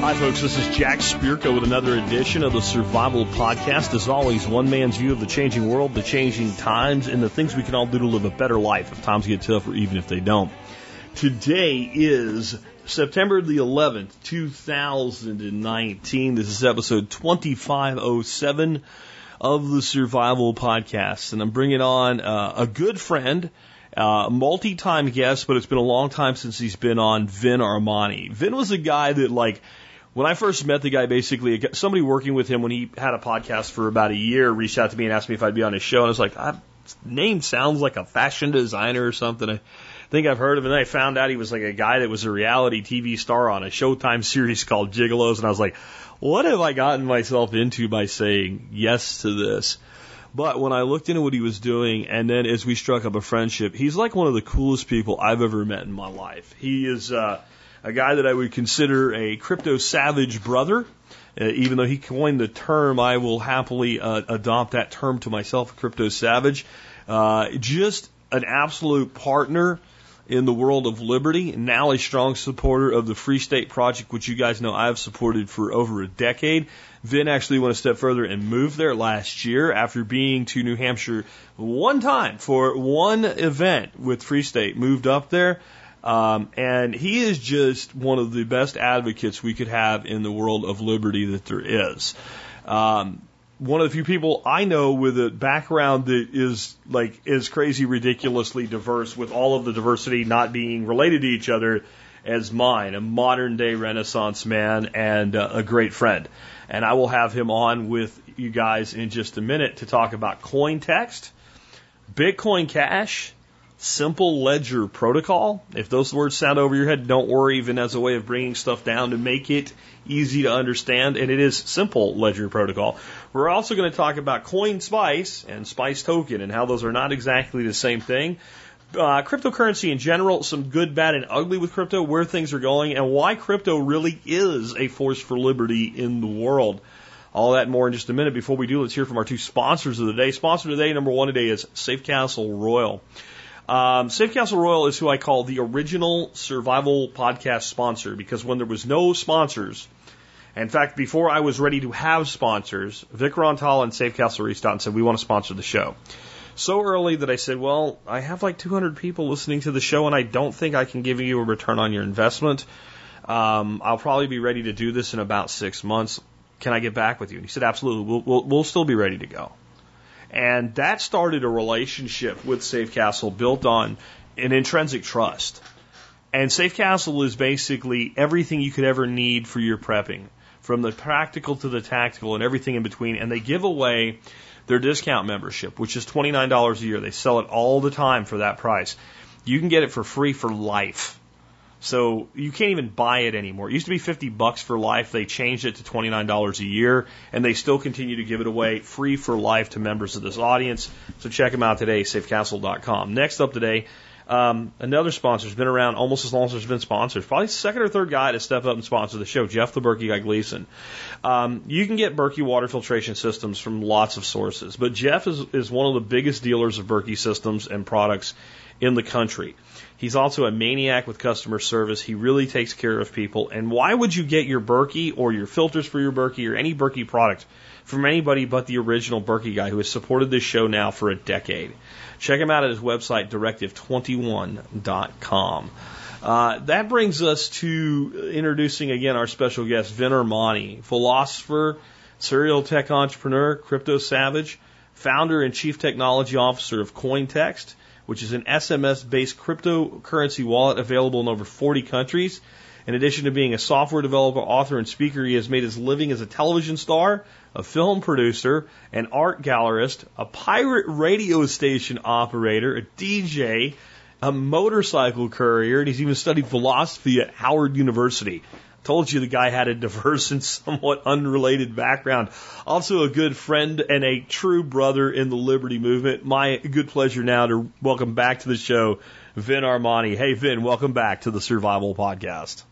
Hi, folks. This is Jack Spirko with another edition of the Survival Podcast. As always, one man's view of the changing world, the changing times, and the things we can all do to live a better life if times get tough or even if they don't. Today is September the 11th, 2019. This is episode 2507 of the Survival Podcast. And I'm bringing on uh, a good friend, uh, multi time guest, but it's been a long time since he's been on, Vin Armani. Vin was a guy that, like, when I first met the guy, basically, somebody working with him when he had a podcast for about a year reached out to me and asked me if I'd be on his show. And I was like, I, name sounds like a fashion designer or something. I think I've heard of him. And then I found out he was like a guy that was a reality TV star on a Showtime series called Gigolos. And I was like, what have I gotten myself into by saying yes to this? But when I looked into what he was doing, and then as we struck up a friendship, he's like one of the coolest people I've ever met in my life. He is, uh, a guy that I would consider a crypto savage brother. Uh, even though he coined the term, I will happily uh, adopt that term to myself, crypto savage. Uh, just an absolute partner in the world of liberty, now a strong supporter of the Free State Project, which you guys know I've supported for over a decade. Vin actually went a step further and moved there last year after being to New Hampshire one time for one event with Free State, moved up there um, and he is just one of the best advocates we could have in the world of liberty that there is. Um, one of the few people I know with a background that is like is crazy, ridiculously diverse, with all of the diversity not being related to each other as mine, a modern day Renaissance man and uh, a great friend. And I will have him on with you guys in just a minute to talk about coin text, Bitcoin Cash, simple ledger protocol. If those words sound over your head, don't worry, even as a way of bringing stuff down to make it easy to understand. And it is simple ledger protocol. We're also going to talk about coin spice and spice token and how those are not exactly the same thing. Uh, cryptocurrency in general, some good, bad, and ugly with crypto, where things are going, and why crypto really is a force for liberty in the world. All that more in just a minute. Before we do, let's hear from our two sponsors of the day. Sponsor today, number one today, is Safe Castle Royal. Um, Safe Castle Royal is who I call the original survival podcast sponsor because when there was no sponsors, in fact, before I was ready to have sponsors, Vic Rontal and Safe Castle reached out and said, we want to sponsor the show. So early that I said, well, I have like 200 people listening to the show and I don't think I can give you a return on your investment. Um, I'll probably be ready to do this in about six months. Can I get back with you? And he said, absolutely. We'll, we'll, we'll still be ready to go. And that started a relationship with Safe Castle built on an intrinsic trust. And Safe Castle is basically everything you could ever need for your prepping, from the practical to the tactical and everything in between. And they give away their discount membership, which is $29 a year. They sell it all the time for that price. You can get it for free for life. So you can't even buy it anymore. It used to be 50 bucks for life. They changed it to $29 a year and they still continue to give it away free for life to members of this audience. So check them out today, safecastle.com. Next up today, um, another sponsor has been around almost as long as there's been sponsors. Probably second or third guy to step up and sponsor the show, Jeff the Berkey Guy Gleason. Um, you can get Berkey water filtration systems from lots of sources, but Jeff is, is one of the biggest dealers of Berkey systems and products in the country. He's also a maniac with customer service. He really takes care of people. And why would you get your Berkey or your filters for your Berkey or any Berkey product from anybody but the original Berkey guy who has supported this show now for a decade? Check him out at his website, directive21.com. Uh, that brings us to introducing again our special guest, Vin Armani, philosopher, serial tech entrepreneur, crypto savage, founder and chief technology officer of Cointext which is an SMS based cryptocurrency wallet available in over 40 countries. In addition to being a software developer, author, and speaker, he has made his living as a television star, a film producer, an art gallerist, a pirate radio station operator, a DJ, a motorcycle courier, and he's even studied philosophy at Howard University. Told you the guy had a diverse and somewhat unrelated background. Also a good friend and a true brother in the liberty movement. My good pleasure now to welcome back to the show, Vin Armani. Hey, Vin, welcome back to the Survival Podcast.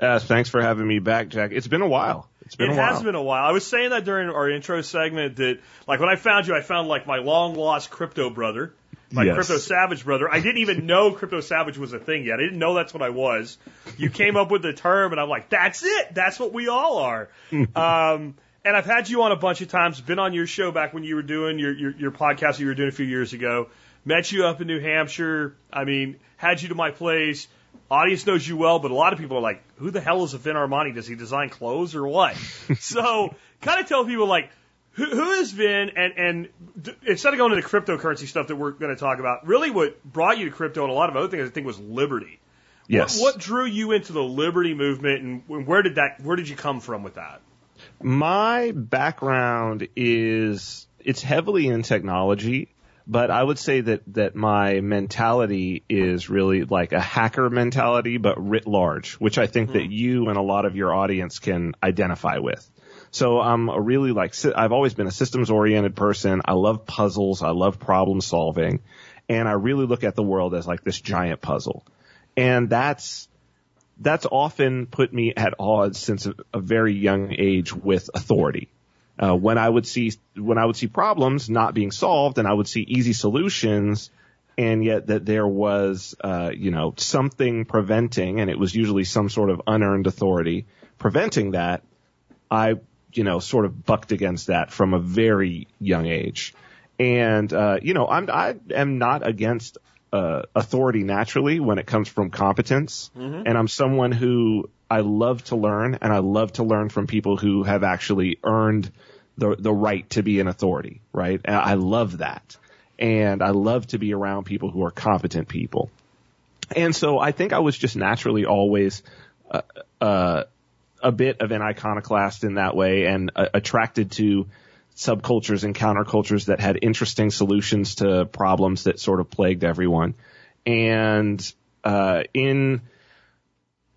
Uh, thanks for having me back, Jack. It's been a while. It's been it a while. has been a while. I was saying that during our intro segment that, like, when I found you, I found like my long lost crypto brother, my Yes. crypto savage brother. I didn't even know crypto savage was a thing yet. I didn't know that's what I was. You came up with the term, and I'm like, that's it. That's what we all are. um, and I've had you on a bunch of times. Been on your show back when you were doing your your, your podcast that you were doing a few years ago. Met you up in New Hampshire. I mean, had you to my place. Audience knows you well, but a lot of people are like, who the hell is a Vin Armani? Does he design clothes or what? so kind of tell people like, who, who is Vin? And, and d- instead of going into the cryptocurrency stuff that we're going to talk about, really what brought you to crypto and a lot of other things I think was liberty. Yes. What, what drew you into the liberty movement and where did that, where did you come from with that? My background is it's heavily in technology, but I would say that that my mentality is really like a hacker mentality, but writ large, which I think that hmm. you and a lot of your audience can identify with. So I'm a really like I've always been a systems oriented person. I love puzzles. I love problem solving, and I really look at the world as like this giant puzzle, and that's that's often put me at odds since a, a very young age with authority. Uh, when I would see when I would see problems not being solved, and I would see easy solutions, and yet that there was uh, you know something preventing, and it was usually some sort of unearned authority preventing that. I you know sort of bucked against that from a very young age, and uh, you know I'm I am not against uh, authority naturally when it comes from competence, and I'm someone who I love to learn, and I love to learn from people who have actually earned the the right to be an authority, right? I love that, and I love to be around people who are competent people, and so I think I was just naturally always uh, uh, a bit of an iconoclast in that way, and uh, attracted to subcultures and countercultures that had interesting solutions to problems that sort of plagued everyone. And uh, in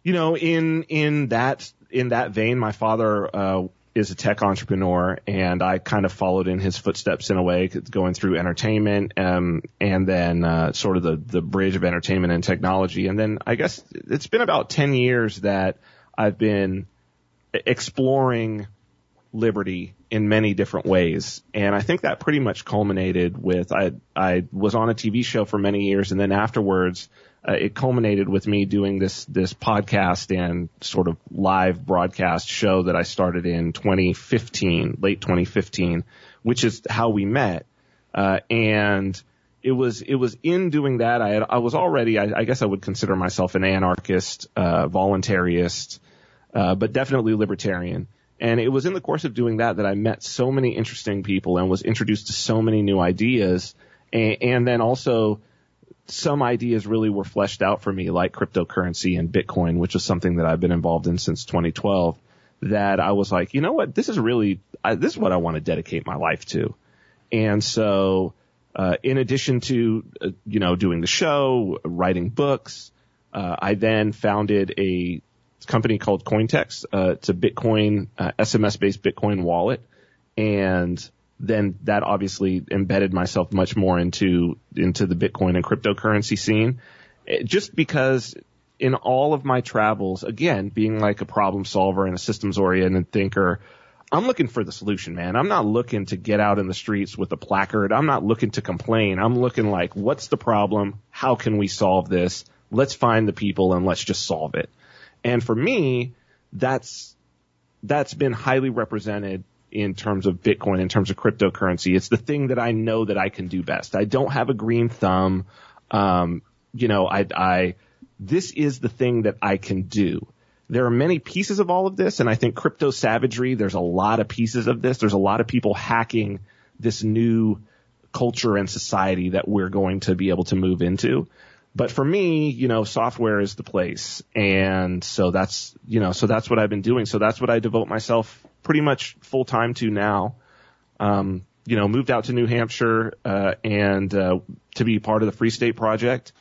you know, in in that in that vein, my father uh, is a tech entrepreneur, and I kind of followed in his footsteps in a way, going through entertainment, um, and then uh, sort of the the bridge of entertainment and technology. And then I guess it's been about ten years that I've been exploring liberty in many different ways. And I think that pretty much culminated with I I was on a TV show for many years, and then afterwards, uh, it culminated with me doing this this podcast and sort of live broadcast show that I started in 2015, late 2015, which is how we met. Uh, and it was it was in doing that I had, I was already I, I guess I would consider myself an anarchist, uh, voluntarist, uh, but definitely libertarian. And it was in the course of doing that that I met so many interesting people and was introduced to so many new ideas. And, and then also some ideas really were fleshed out for me, like cryptocurrency and Bitcoin, which is something that I've been involved in since 2012. That I was like, you know what, this is really, I, this is what I want to dedicate my life to. And so, uh, in addition to, uh, you know, doing the show, writing books, uh, I then founded a company called Cointext. Uh, it's a Bitcoin, uh, SMS based Bitcoin wallet. And then that obviously embedded myself much more into, into the Bitcoin and cryptocurrency scene. It- just because in all of my travels, again, being like a problem solver and a systems oriented thinker, I'm looking for the solution, man. I'm not looking to get out in the streets with a placard. I'm not looking to complain. I'm looking like, what's the problem? How can we solve this? Let's find the people and let's just solve it. And for me, that's, that's been highly represented in terms of Bitcoin, in terms of cryptocurrency. It's the thing that I know that I can do best. I don't have a green thumb. Um, you know, I, I, this is the thing that I can do. There are many pieces of all of this, and I think crypto savagery, there's a lot of pieces of this. There's a lot of people hacking this new culture and society that we're going to be able to move into. But for me, you know, software is the place. And so that's, you know, so that's what I've been doing. So that's what I devote myself pretty much full time to now. Um, you know, moved out to New Hampshire, uh, and, uh, to be part of the Free State Project.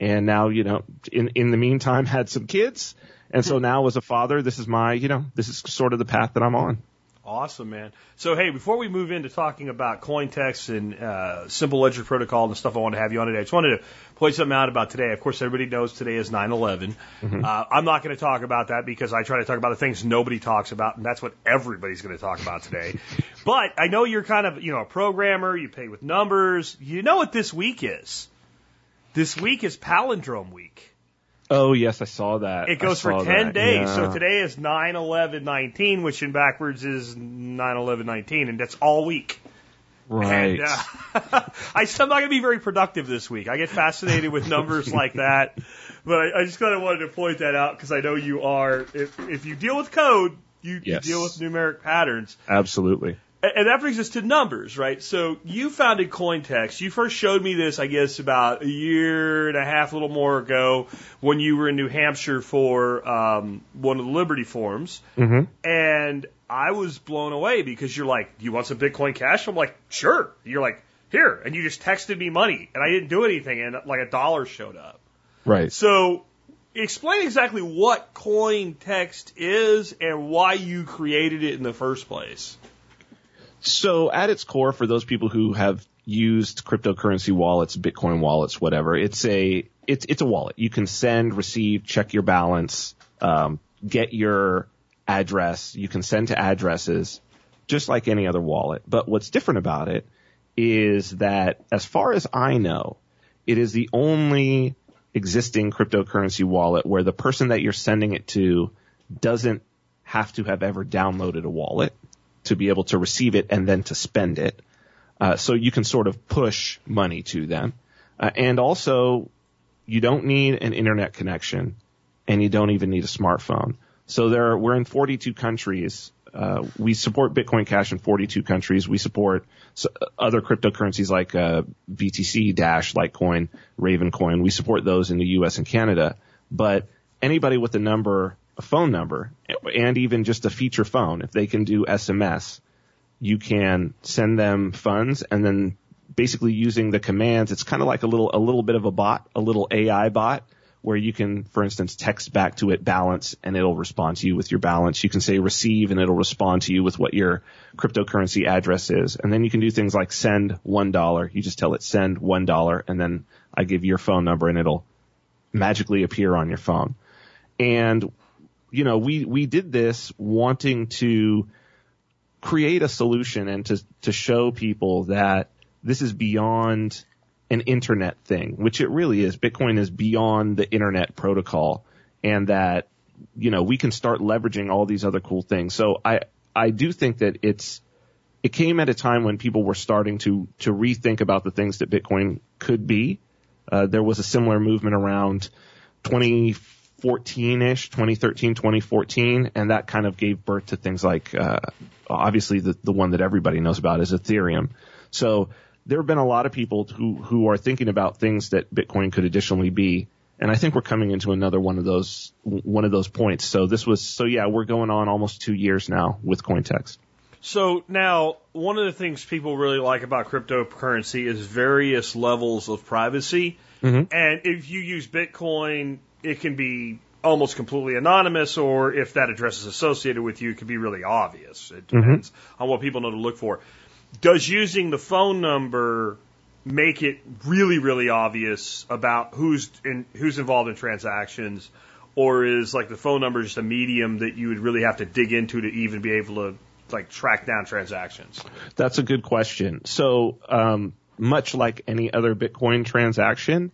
And now, you know, in, in the meantime, had some kids. And so now as a father, this is my, you know, this is sort of the path that I'm on. Awesome, man. So, hey, before we move into talking about Cointext and uh, Simple Ledger Protocol and the stuff I want to have you on today, I just wanted to point something out about today. Of course, everybody knows today is 9 11. Uh, I'm not going to talk about that because I try to talk about the things nobody talks about, and that's what everybody's going to talk about today. but I know you're kind of, you know, a programmer, you pay with numbers. You know what this week is? This week is Palindrome Week. Oh yes, I saw that. It goes for 10 that. days. So today is nine eleven nineteen, which in backwards is nine eleven nineteen, and that's all week. right. And, uh, I, I'm not going to be very productive this week. I get fascinated with numbers like that, but I, I just kind of wanted to point that out because I know you are. If, if you deal with code, you, you deal with numeric patterns. Absolutely. And that brings us to numbers, right? So you founded Cointext. You first showed me this, I guess, about a year and a half, a little more ago, when you were in New Hampshire for um, one of the Liberty Forums. hmm And I was blown away because you're like, "Do you want some Bitcoin Cash?" I'm like, "Sure." You're like, "Here," and you just texted me money, and I didn't do anything, and like a dollar showed up. Right. So, explain exactly what Cointext is and why you created it in the first place. So at its core, for those people who have used cryptocurrency wallets, Bitcoin wallets, whatever, it's a it's it's a wallet. You can send, receive, check your balance, um, get your address. You can send to addresses, just like any other wallet. But what's different about it is that, as far as I know, it is the only existing cryptocurrency wallet where the person that you're sending it to doesn't have to have ever downloaded a wallet to be able to receive it and then to spend it. Uh, so you can sort of push money to them. Uh, and also, you don't need an internet connection and you don't even need a smartphone. So there, are, we're in 42 countries. Uh, we support Bitcoin Cash in 42 countries. We support s- other cryptocurrencies like uh, BTC, Dash, Litecoin, Ravencoin. We support those in the U.S. and Canada. But anybody with a number, a phone number, and even just a feature phone, if they can do SMS, you can send them funds and then basically using the commands, it's kind of like a little, a little bit of a bot, a little AI bot where you can, for instance, text back to it balance and it'll respond to you with your balance. You can say receive and it'll respond to you with what your cryptocurrency address is. And then you can do things like send one dollar. You just tell it send one dollar and then I give your phone number and it'll magically appear on your phone. And, you know, we, we did this wanting to create a solution and to, to show people that this is beyond an internet thing, which it really is. Bitcoin is beyond the internet protocol and that, you know, we can start leveraging all these other cool things. So I, I do think that it's, it came at a time when people were starting to, to rethink about the things that Bitcoin could be. Uh, there was a similar movement around 2014-ish, 2013, 2014, and that kind of gave birth to things like, uh, obviously the, the one that everybody knows about is Ethereum. So there have been a lot of people who, who are thinking about things that Bitcoin could additionally be. And I think we're coming into another one of those, one of those points. So this was, so yeah, we're going on almost two years now with Cointext. So now, one of the things people really like about cryptocurrency is various levels of privacy. Mhm. And if you use Bitcoin, it can be almost completely anonymous, or if that address is associated with you, it can be really obvious. It depends on what people know to look for. Does using the phone number make it really, really obvious about who's in, who's involved in transactions, or is like the phone number just a medium that you would really have to dig into to even be able to like track down transactions? That's a good question. So, um, much like any other Bitcoin transaction,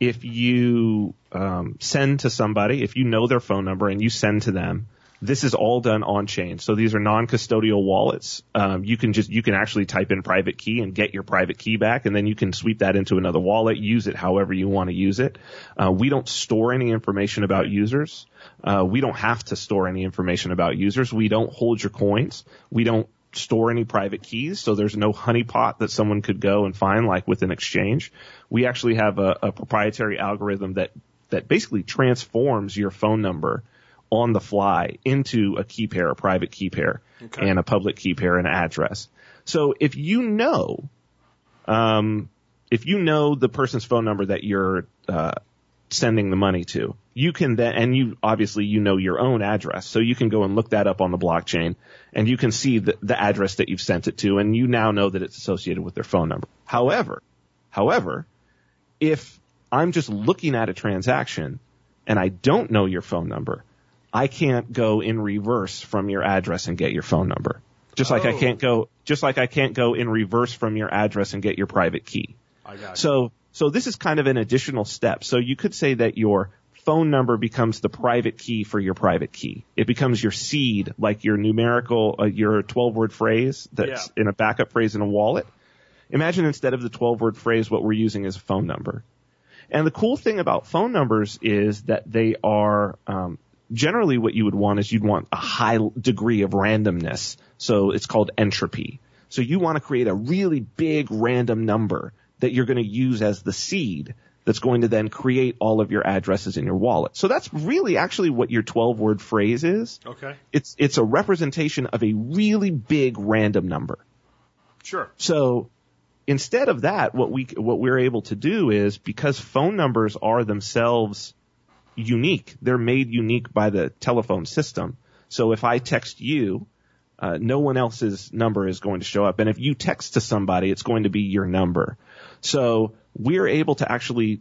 if you um, send to somebody, if you know their phone number and you send to them, this is all done on chain. So these are non-custodial wallets. Um, you can just you can actually type in private key and get your private key back, and then you can sweep that into another wallet, use it however you want to use it. Uh, we don't store any information about users. Uh, we don't have to store any information about users. We don't hold your coins. We don't store any private keys, so there's no honeypot that someone could go and find like with an exchange. We actually have a, a proprietary algorithm that that basically transforms your phone number on the fly into a key pair, a private key pair, Okay. and a public key pair and address. So if you know, um, if you know the person's phone number that you're uh, sending the money to. You can then, and you obviously you know your own address, so you can go and look that up on the blockchain, and you can see the, the address that you've sent it to, and you now know that it's associated with their phone number. However, however, if I'm just looking at a transaction and I don't know your phone number, I can't go in reverse from your address and get your phone number. Just like I Oh. can't go, just like I can't go in reverse from your address and get your private key. I got So, so this is kind of an additional step. So you could say that your phone number becomes the private key for your private key. It becomes your seed, like your numerical, uh, your 12 word phrase that's in a backup phrase in a wallet. Imagine instead of the 12 word phrase, what we're using is a phone number. And the cool thing about phone numbers is that they are, um, generally what you would want is you'd want a high degree of randomness. So it's called entropy. So you want to create a really big random number that you're going to use as the seed that's going to then create all of your addresses in your wallet. So that's really actually what your 12 word phrase is. Okay. It's, it's a representation of a really big random number. Sure. So instead of that, what we what we're able to do is because phone numbers are themselves unique, they're made unique by the telephone system. So if I text you, uh, no one else's number is going to show up, and if you text to somebody, it's going to be your number. So we're able to actually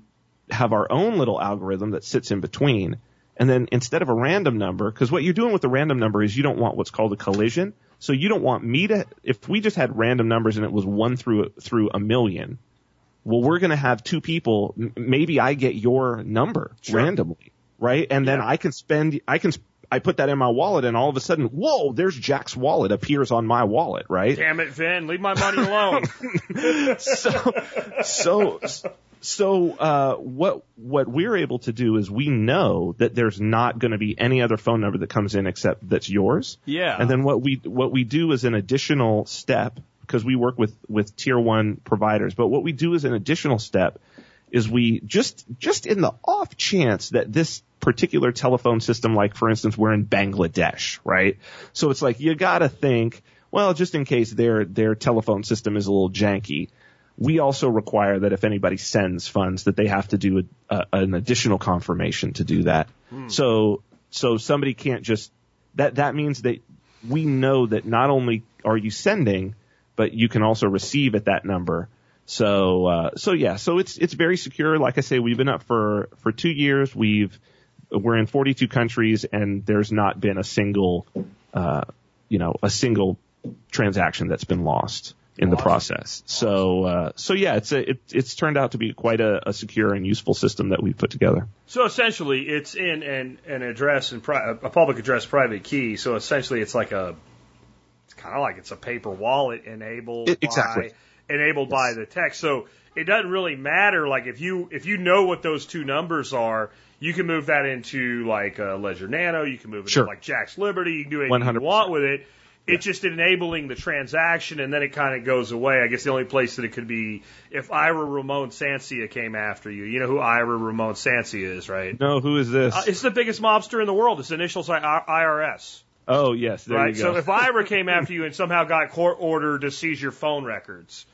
have our own little algorithm that sits in between. And then instead of a random number, because what you're doing with the random number is you don't want what's called a collision. So you don't want me to, if we just had random numbers and it was one through, through a million, well, we're going to have two people. m- Maybe I get your number Sure. randomly, right? And then I can spend, I can, I put that in my wallet and all of a sudden, whoa, there's Jack's wallet appears on my wallet, right? Damn it, Vin. Leave my money alone. so so so uh, what what we're able to do is we know that there's not going to be any other phone number that comes in except that's yours. Yeah. And then what we what we do is an additional step because we work with with tier one providers. But what we do is an additional step is we just just in the off chance that this particular telephone system, like for instance, we're in Bangladesh, right? So it's like you got to think, well, just in case their their telephone system is a little janky. We also require that if anybody sends funds, that they have to do a, a, an additional confirmation to do that. So, so somebody can't just that that means that we know that not only are you sending, but you can also receive at that number. So, uh, so yeah, so it's it's very secure. Like I say, we've been up for for two years. We've we're in 42 countries, and there's not been a single, uh, you know, a single transaction that's been lost in the process. So, uh, so yeah, it's a, it, it's turned out to be quite a, a secure and useful system that we've put together. So essentially, it's in an, an address and pri- a public address private key. So essentially, it's like a, it's kind of like it's a paper wallet enabled I- exactly. by, enabled by the text. So it doesn't really matter. Like if you if you know what those two numbers are, you can move that into like a Ledger Nano. You can move it Sure. into like Jack's Liberty. You can do anything you 100%. want with it. It's just enabling the transaction, and then it kind of goes away. I guess the only place that it could be if Ira Ramon Sancia came after you. You know who Ira Ramon Sancia is, right? No, who is this? Uh, it's the biggest mobster in the world. Its initials are IRS, oh, yes, there right? you go. So if Ira came after you and somehow got court order to seize your phone records,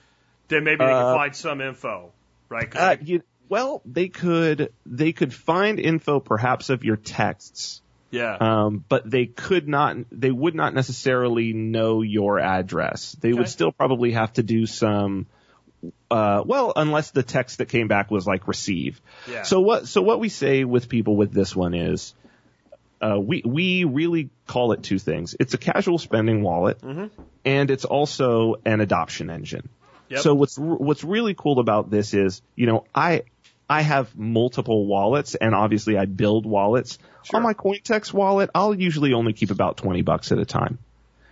then maybe they Uh, could find some info, right? Uh, you, well, they could they could find info perhaps of your texts, yeah. um, but they could not they would not necessarily know your address. They Okay. would still probably have to do some. Uh, well, unless the text that came back was like receive. Yeah. So what so what we say with people with this one is. Uh, we we really call it two things. It's a casual spending wallet, and it's also an adoption engine. Yep. So what's what's really cool about this is, you know, I I have multiple wallets, and obviously I build wallets. Sure. On my Cointext wallet, I'll usually only keep about twenty bucks at a time.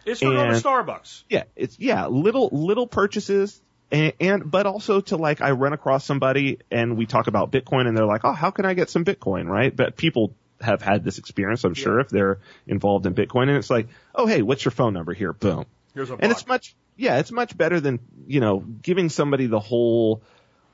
it's for going to Starbucks. Yeah, it's yeah, little little purchases, and, and but also to like I run across somebody and we talk about Bitcoin, and they're like, oh, how can I get some Bitcoin, right? But people have had this experience, I'm sure, if they're involved in Bitcoin, and it's like, oh, hey, what's your phone number here? Boom. Here's a and it's much yeah it's much better than you know giving somebody the whole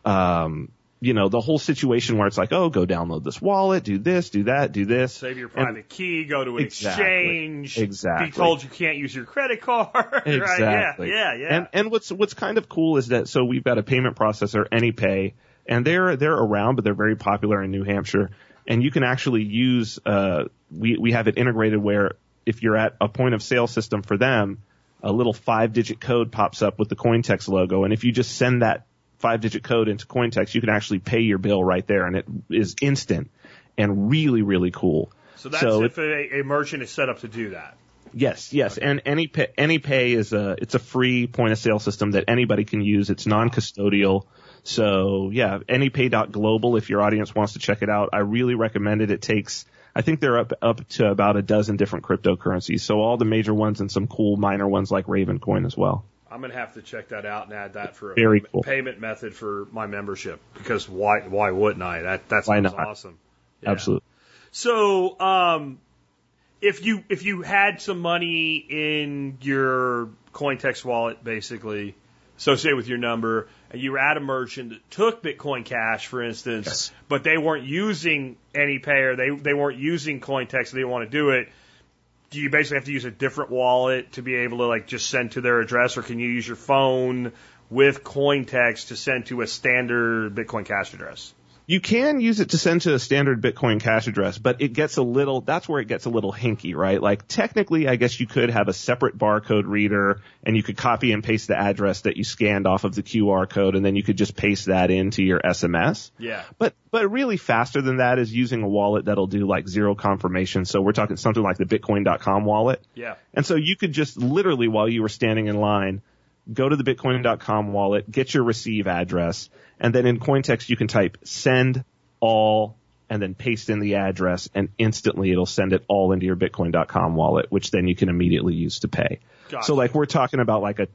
um you know the whole situation where it's like oh go download this wallet do this do that do this Save your And- private key, go to an Exactly. exchange, Exactly. be told you can't use your credit card. right? exactly Yeah, yeah, yeah. and and what's what's kind of cool is that so we've got a payment processor AnyPay and they're they're around, but they're very popular in New Hampshire. And you can actually use uh, we we have it integrated where if you're at a point of sale system for them, a little five digit code pops up with the Cointext logo, and if you just send that five digit code into Cointext, you can actually pay your bill right there, and it is instant and really really cool. So that's So if a, a merchant is set up to do that. Yes, yes, and any pay, any pay is a it's a free point of sale system that anybody can use. It's non-custodial. So yeah, anypay.global if your audience wants to check it out. I really recommend it. It takes I think they're up up to about a dozen different cryptocurrencies. So all the major ones and some cool minor ones like Ravencoin as well. I'm gonna have to check that out and add that for a Very payment, cool. payment method for my membership because why why wouldn't I? That that Why sounds not? awesome. Yeah. Absolutely. So, um, if you if you had some money in your Cointext wallet, basically associated with your number, and you were at a merchant that took Bitcoin Cash, for instance, Yes. but they weren't using any payer, they they weren't using Cointext, they didn't want to do it. Do you basically have to use a different wallet to be able to like just send to their address, or can you use your phone with Cointext to send to a standard Bitcoin Cash address? You can use it to send to a standard Bitcoin Cash address, but it gets a little, that's where it gets a little hinky, right? Like technically, I guess you could have a separate barcode reader and you could copy and paste the address that you scanned off of the QR code and then you could just paste that into your SMS. Yeah. But, but really faster than that is using a wallet that'll do like zero confirmation. So we're talking something like the Bitcoin.com wallet. Yeah. And so you could just literally while you were standing in line, go to the Bitcoin.com wallet, get your receive address, and then in Cointext you can type send all and then paste in the address and instantly it'll send it all into your Bitcoin.com wallet, which then you can immediately use to pay. Gotcha. So like we're talking about like a,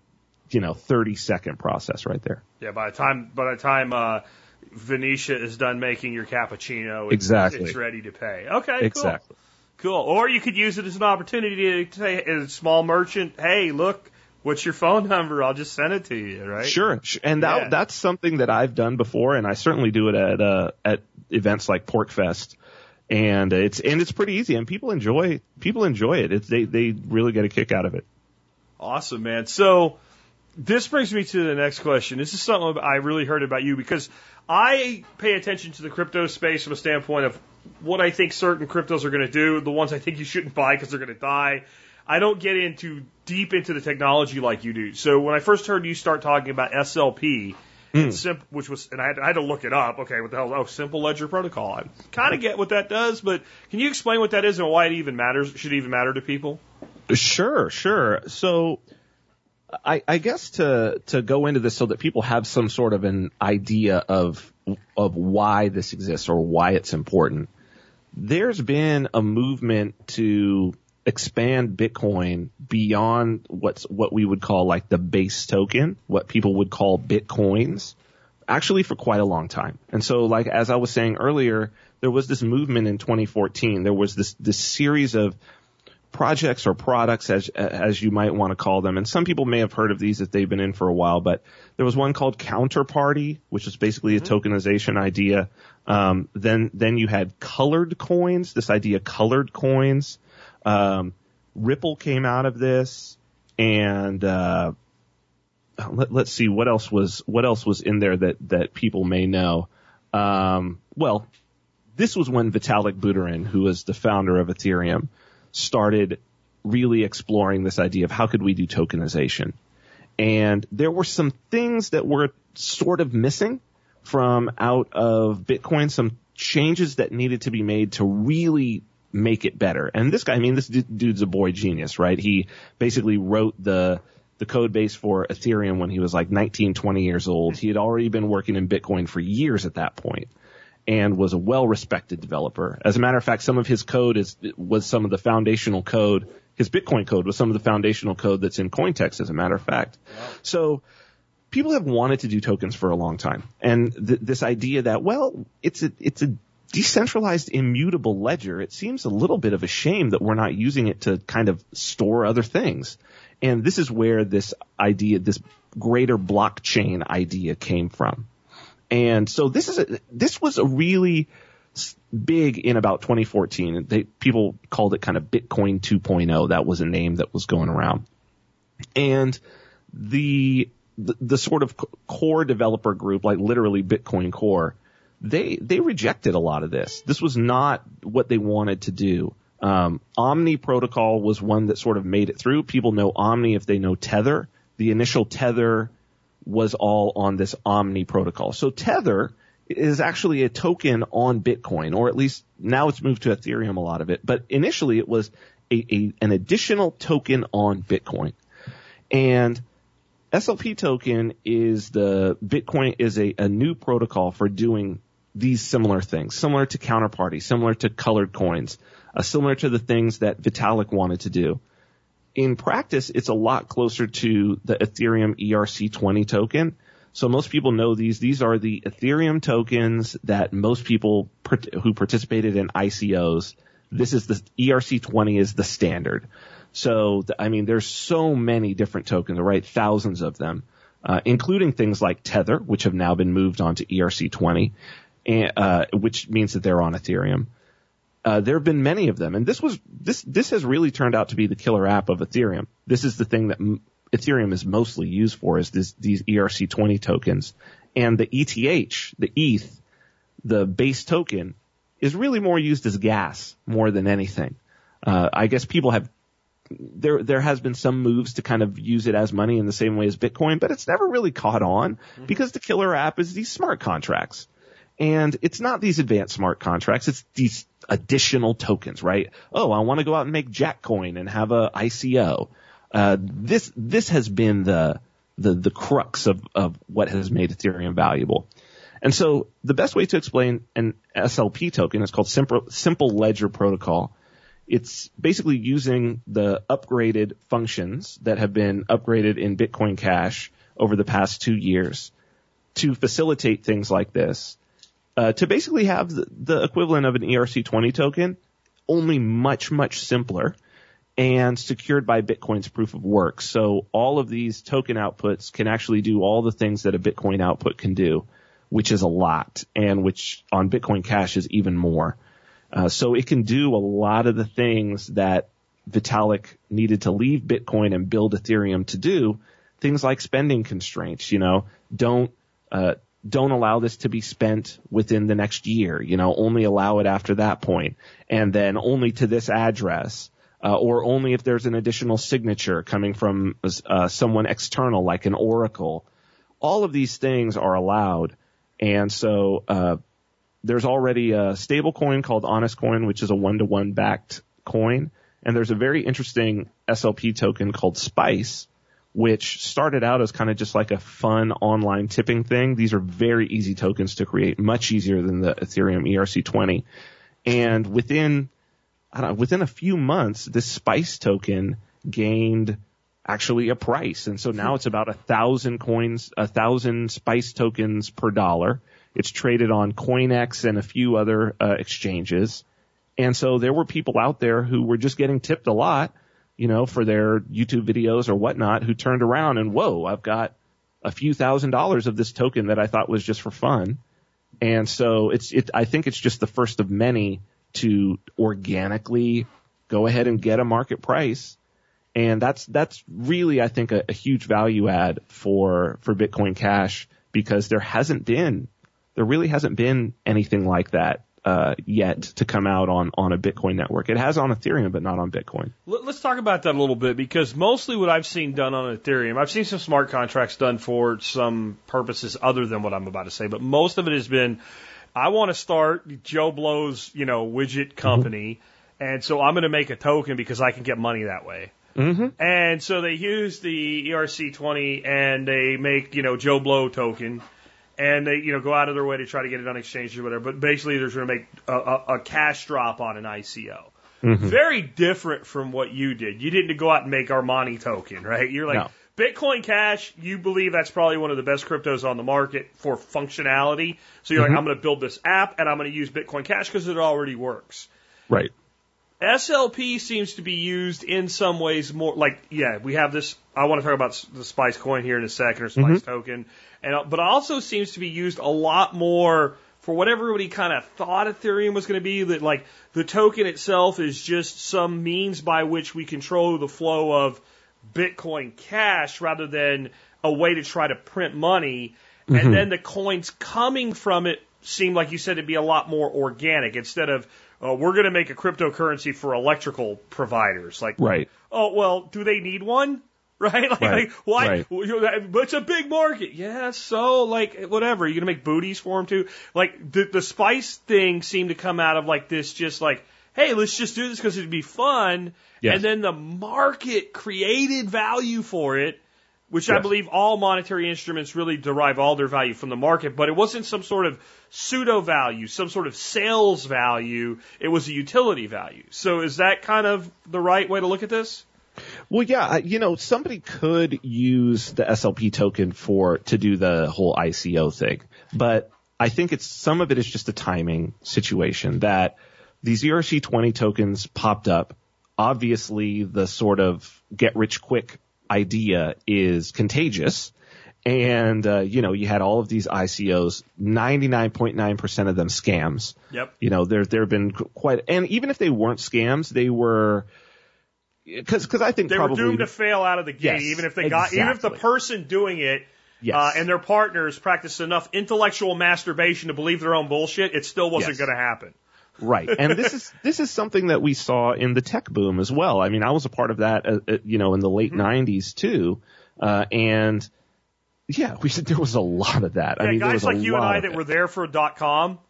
you know, 30 second process right there. Yeah, by the time by the time uh, Venetia is done making your cappuccino, it's, Exactly. it's ready to pay. Okay, Exactly. cool, cool. Or you could use it as an opportunity to say, as a small merchant, hey, look, what's your phone number? I'll just send it to you, right? Sure, and that Yeah. that's something that I've done before, and I certainly do it at uh, at events like Porkfest, and it's and it's pretty easy, and people enjoy people enjoy it. It's they they really get a kick out of it. Awesome, man. So this brings me to the next question. This is something I really heard about you because I pay attention to the crypto space from a standpoint of what I think certain cryptos are going to do, the ones I think you shouldn't buy because they're going to die. I don't get into deep into the technology like you do. So when I first heard you start talking about SLP, and hmm. simp- which was, and I had, I had to look it up. Okay, what the hell? Oh, simple ledger protocol. I kind of get what that does, but can you explain what that is and why it even matters? Should even matter to people? Sure, sure. So I, I guess to to go into this so that people have some sort of an idea of of why this exists or why it's important. There's been a movement to expand Bitcoin beyond what's what we would call like the base token, what people would call Bitcoins, actually for quite a long time. And so like as I was saying earlier, there was this movement in 2014. There was this this series of projects or products as as you might want to call them. And some people may have heard of these if they've been in for a while, but there was one called Counterparty, which is basically a tokenization idea. Um, then then you had colored coins, this idea of colored coins. Um, Ripple came out of this, and uh, let, let's see what else was what else was in there that that people may know. Um, well, this was when Vitalik Buterin, who was the founder of Ethereum, started really exploring this idea of how could we do tokenization. And there were some things that were sort of missing from out of Bitcoin, some changes that needed to be made to really make it better. And this guy, I mean, this dude's a boy genius, right? He basically wrote the the code base for Ethereum when he was like 19, 20 years old. He had already been working in Bitcoin for years at that point and was a well-respected developer. As a matter of fact, some of his code is was some of the foundational code. His Bitcoin code was some of the foundational code that's in Cointext, as a matter of fact. So people have wanted to do tokens for a long time, and th- this idea that well, it's a it's a decentralized immutable ledger. It seems a little bit of a shame that we're not using it to kind of store other things. And this is where this idea, this greater blockchain idea came from. And so this is a, this was a really big in about 2014. They, people called it kind of Bitcoin 2.0. That was a name that was going around. And the the, the sort of core developer group, like literally Bitcoin Core, they they rejected a lot of this. This was not what they wanted to do. Um, Omni protocol was one that sort of made it through. People know Omni if they know Tether. The initial Tether was all on this Omni protocol. So Tether is actually a token on Bitcoin, or at least now it's moved to Ethereum a lot of it. But initially it was a, a an additional token on Bitcoin. And SLP token is the Bitcoin is a, a new protocol for doing these similar things, similar to counterparty, similar to colored coins, uh, similar to the things that Vitalik wanted to do. In practice, it's a lot closer to the Ethereum ERC20 token. So most people know these. These are the Ethereum tokens that most people who participated in ICOs. This is the ERC20 is the standard. So, I mean, there's so many different tokens, right? Thousands of them, uh, including things like Tether, which have now been moved onto ERC20, and, uh, which means that they're on Ethereum. Uh, there have been many of them, and this was this this has really turned out to be the killer app of Ethereum. This is the thing that m- Ethereum is mostly used for is this, these ERC20 tokens, and the ETH, the ETH, the base token, is really more used as gas more than anything. Uh, I guess people have there there has been some moves to kind of use it as money in the same way as Bitcoin, but it's never really caught on mm-hmm. because the killer app is these smart contracts. And it's not these advanced smart contracts, it's these additional tokens, right? Oh, I want to go out and make Jackcoin and have a ICO. Uh, this this has been the the the crux of of what has made Ethereum valuable. And so the best way to explain an SLP token is called simple simple ledger protocol it's basically using the upgraded functions that have been upgraded in Bitcoin Cash over the past two years to facilitate things like this. Uh, to basically have the, the equivalent of an ERC20 token, only much, much simpler and secured by Bitcoin's proof of work. So all of these token outputs can actually do all the things that a Bitcoin output can do, which is a lot and which on Bitcoin Cash is even more. Uh, so it can do a lot of the things that Vitalik needed to leave Bitcoin and build Ethereum to do. Things like spending constraints, you know, don't, uh, don't allow this to be spent within the next year, you know, only allow it after that point and then only to this address. Uh, or only if there's an additional signature coming from uh, someone external like an oracle. All of these things are allowed. And so, uh, there's already a stable coin called Honest Coin, which is a one to one backed coin. And there's a very interesting SLP token called Spice, which started out as kind of just like a fun online tipping thing. These are very easy tokens to create, much easier than the Ethereum ERC20. And within, I don't know, within a few months, this Spice token gained actually a price. And so now it's about a thousand coins, a thousand Spice tokens per dollar. It's traded on CoinEx and a few other uh, exchanges. And so there were people out there who were just getting tipped a lot, you know, for their YouTube videos or whatnot who turned around and whoa, I've got a few thousand dollars of this token that I thought was just for fun. And so it's, it, I think it's just the first of many to organically go ahead and get a market price. And that's, that's really, I think, a, a huge value add for, for Bitcoin Cash because there hasn't been there really hasn't been anything like that uh, yet to come out on on a Bitcoin network. It has on Ethereum, but not on Bitcoin. Let's talk about that a little bit because mostly what I've seen done on Ethereum, I've seen some smart contracts done for some purposes other than what I'm about to say, but most of it has been, I want to start Joe Blow's you know widget company, mm-hmm. and so I'm going to make a token because I can get money that way. Mm-hmm. And so they use the ERC20 and they make you know Joe Blow token and they you know go out of their way to try to get it on exchange or whatever. But basically, they're trying to make a, a, a cash drop on an ICO. Mm-hmm. Very different from what you did. You didn't go out and make Armani token, right? You're like no. Bitcoin Cash. You believe that's probably one of the best cryptos on the market for functionality. So you're mm-hmm. like, I'm going to build this app and I'm going to use Bitcoin Cash because it already works. Right. SLP seems to be used in some ways more like yeah we have this I want to talk about the Spice coin here in a second or Spice mm-hmm. token and uh, but also seems to be used a lot more for what everybody kind of thought Ethereum was going to be. That like the token itself is just some means by which we control the flow of Bitcoin Cash rather than a way to try to print money, and then the coins coming from it seem like you said to be a lot more organic instead of uh, we're going to make a cryptocurrency for electrical providers. Like, Right. oh well, do they need one? Right? Like, Right. like why? Right. you know, But it's a big market. Yeah, so like whatever. You're gonna make booties for them too. Like the the spice thing seemed to come out of like this, just like, hey, let's just do this because it'd be fun. Yes. And then the market created value for it, which I believe all monetary instruments really derive all their value from the market. But it wasn't some sort of pseudo value, some sort of sales value. It was a utility value. So is that kind of the right way to look at this? Well, yeah, you know, somebody could use the SLP token for to do the whole ICO thing, but I think it's some of it is just a timing situation that these ERC20 tokens popped up. Obviously, the sort of get rich quick idea is contagious. And, uh, you know, you had all of these ICOs, 99.9% of them scams. Yep. You know, there, there have been quite, and even if they weren't scams, they were, cause, cause I think They probably. were doomed to fail out of the gate, Yes, even if they got, even if the person doing it Yes. uh, and their partners practiced enough intellectual masturbation to believe their own bullshit, it still wasn't Yes. going to happen. Right. And this is this is something that we saw in the tech boom as well. I mean, I was a part of that, uh, uh, you know, in the late Mm-hmm. '90s too. Uh, and yeah, we said there was a lot of that. Yeah, I mean, there guys was like you and I of that were there for dot com,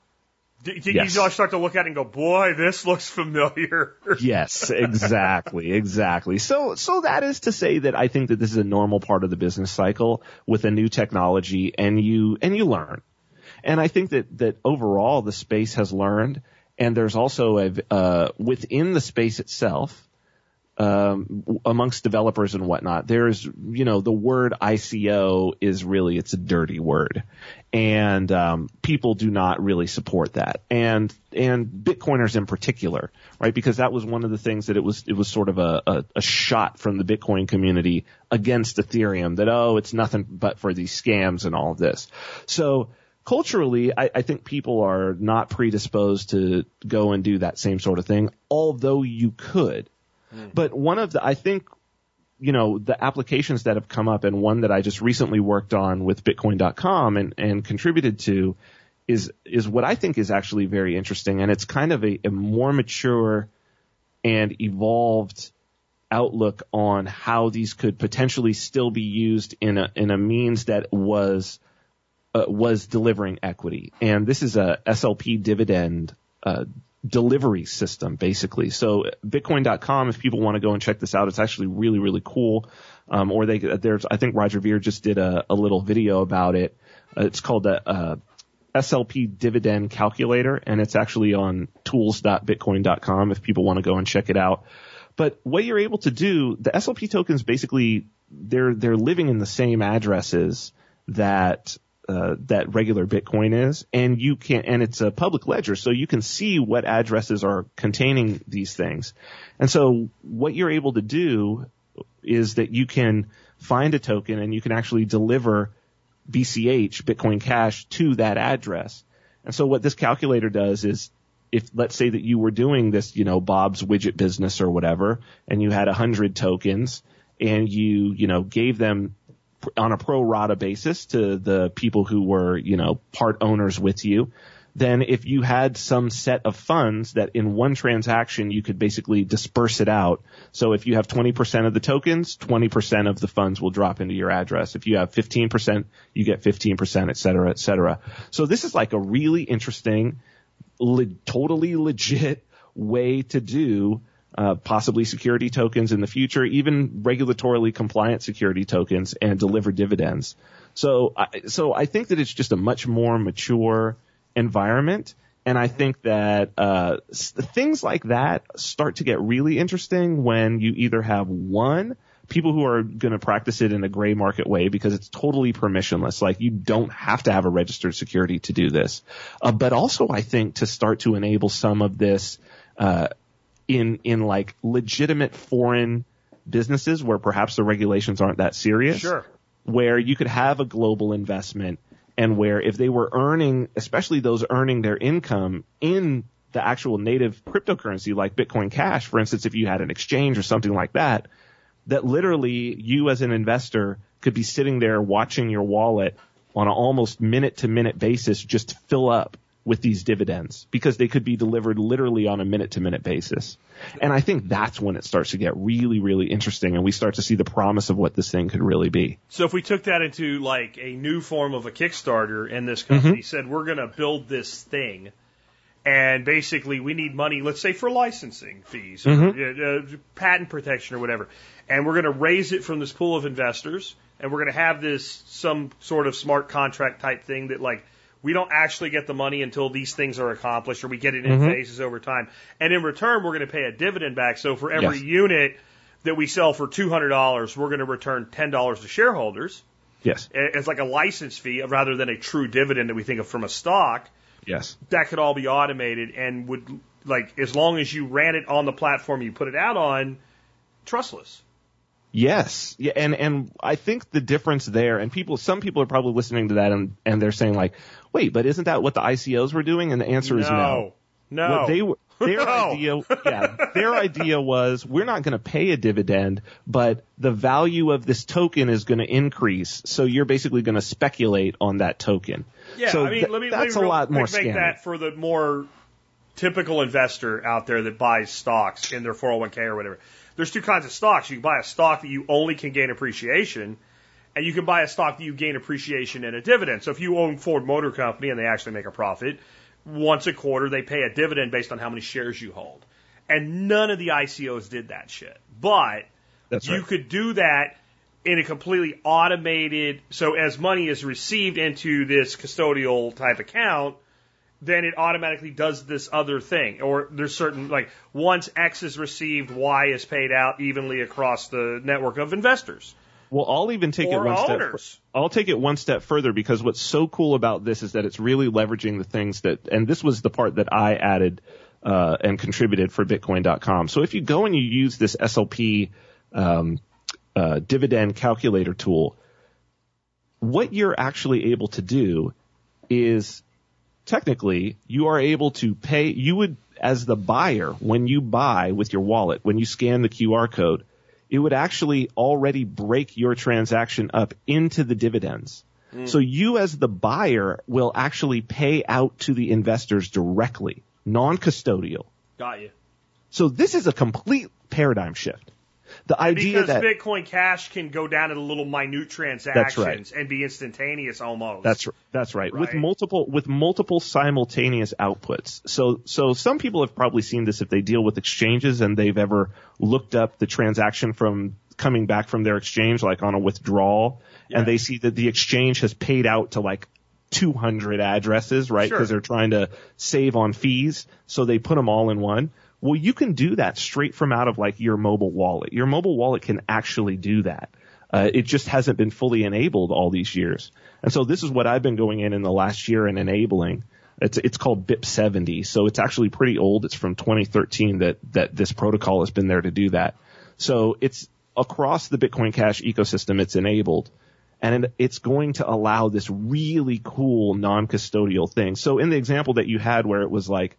did, did Yes. you start to look at it and go, boy, this looks familiar? Yes, exactly, exactly. So, so that is to say that I think that this is a normal part of the business cycle with a new technology and you, and you learn. And I think that, that overall the space has learned and there's also a, uh, within the space itself, um, amongst developers and whatnot, there's, you know, the word ICO is really, it's a dirty word. And, um, people do not really support that. And, and Bitcoiners in particular, right? Because that was one of the things that it was, it was sort of a, a, a shot from the Bitcoin community against Ethereum that, oh, it's nothing but for these scams and all of this. So, culturally, I, I think people are not predisposed to go and do that same sort of thing, although you could. But one of the, I think, you know, the applications that have come up and one that I just recently worked on with Bitcoin.com and, and contributed to is, is what I think is actually very interesting. And it's kind of a, a more mature and evolved outlook on how these could potentially still be used in a, in a means that was, uh, was delivering equity. And this is a SLP dividend, uh, delivery system basically. So bitcoin.com, if people want to go and check this out, it's actually really, really cool. Um, or they, there's, I think Roger Ver just did a, a little video about it. Uh, it's called the, uh, SLP dividend calculator and it's actually on tools.bitcoin.com if people want to go and check it out. But what you're able to do, the SLP tokens basically, they're, they're living in the same addresses that, uh, that regular Bitcoin is. And you can, and it's a public ledger, so you can see what addresses are containing these things. And so what you're able to do is that you can find a token and you can actually deliver BCH, Bitcoin Cash, to that address. And so what this calculator does is if let's say that you were doing this, you know, Bob's widget business or whatever, and you had a hundred tokens and you, you know, gave them on a pro rata basis to the people who were, you know, part owners with you, then if you had some set of funds that in one transaction you could basically disperse it out. So if you have 20% of the tokens, 20% of the funds will drop into your address. If you have 15%, you get 15%, et cetera, et cetera. So this is like a really interesting, le- totally legit way to do uh, possibly security tokens in the future, even regulatorily compliant security tokens and deliver dividends. So, I, so I think that it's just a much more mature environment. And I think that uh, things like that start to get really interesting when you either have one people who are going to practice it in a gray market way because it's totally permissionless. Like you don't have to have a registered security to do this. Uh, but also I think to start to enable some of this, uh, in, in like legitimate foreign businesses where perhaps the regulations aren't that serious. Sure. Where you could have a global investment and where if they were earning, especially those earning their income in the actual native cryptocurrency like Bitcoin Cash, for instance, if you had an exchange or something like that, that literally you as an investor could be sitting there watching your wallet on an almost minute to minute basis just fill up with these dividends because they could be delivered literally on a minute to minute basis. And I think that's when it starts to get really, really interesting and we start to see the promise of what this thing could really be. So if we took that into like a new form of a Kickstarter and this company said, we're going to build this thing and basically we need money, let's say for licensing fees, or, uh, uh, patent protection or whatever, and we're going to raise it from this pool of investors and we're going to have this some sort of smart contract type thing that like we don't actually get the money until these things are accomplished or we get it in mm-hmm. phases over time. And in return, we're going to pay a dividend back. So for every Yes. unit that we sell for $200, we're going to return $10 to shareholders Yes. as like a license fee rather than a true dividend that we think of from a stock. Yes. That could all be automated and would like as long as you ran it on the platform you put it out on, trustless. Yes. Yeah, and and I think the difference there, and people, some people are probably listening to that and and they're saying like, wait, but isn't that what the ICOs were doing? And the answer is no. No. What they were, their No. idea, yeah, their idea was we're not going to pay a dividend, but the value of this token is going to increase. So you're basically going to speculate on that token. Yeah, so I mean, th- let me that's let me a lot more make that for the more typical investor out there that buys stocks in their 401k or whatever. There's two kinds of stocks. You can buy a stock that you only can gain appreciation, and you can buy a stock that you gain appreciation and a dividend. So if you own Ford Motor Company and they actually make a profit, once a quarter they pay a dividend based on how many shares you hold. And none of the ICOs did that shit. But That's you right. could do that in a completely automated so as money is received into this custodial type account then it automatically does this other thing or there's certain like once x is received y is paid out evenly across the network of investors Well, I'll even take it one step. I'll take it one step further because what's so cool about this is that it's really leveraging the things that, and this was the part that I added uh, and contributed for Bitcoin.com. So if you go and you use this SLP um, uh, dividend calculator tool, what you're actually able to do is technically you are able to pay, you would, as the buyer, when you buy with your wallet, when you scan the QR code, it would actually already break your transaction up into the dividends. Hmm. So you as the buyer will actually pay out to the investors directly, non-custodial. got you So this is a complete paradigm shift. The idea because that bitcoin cash can go down into little minute transactions and be instantaneous almost That's right. that's right. With multiple with multiple simultaneous outputs. So so some people have probably seen this if they deal with exchanges and they've ever looked up the transaction from coming back from their exchange like on a withdrawal Yeah. and they see that the exchange has paid out to like 200 addresses, right? Sure. Because they're trying to save on fees. So they put them all in one. Well, you can do that straight from out of like your mobile wallet. Your mobile wallet can actually do that. Uh, it just hasn't been fully enabled all these years. And so this is what I've been going in in the last year and enabling. It's, it's called BIP 70. So it's actually pretty old. It's from 2013 that, that this protocol has been there to do that. So it's across the Bitcoin Cash ecosystem. It's enabled and it's going to allow this really cool non-custodial thing. So in the example that you had where it was like,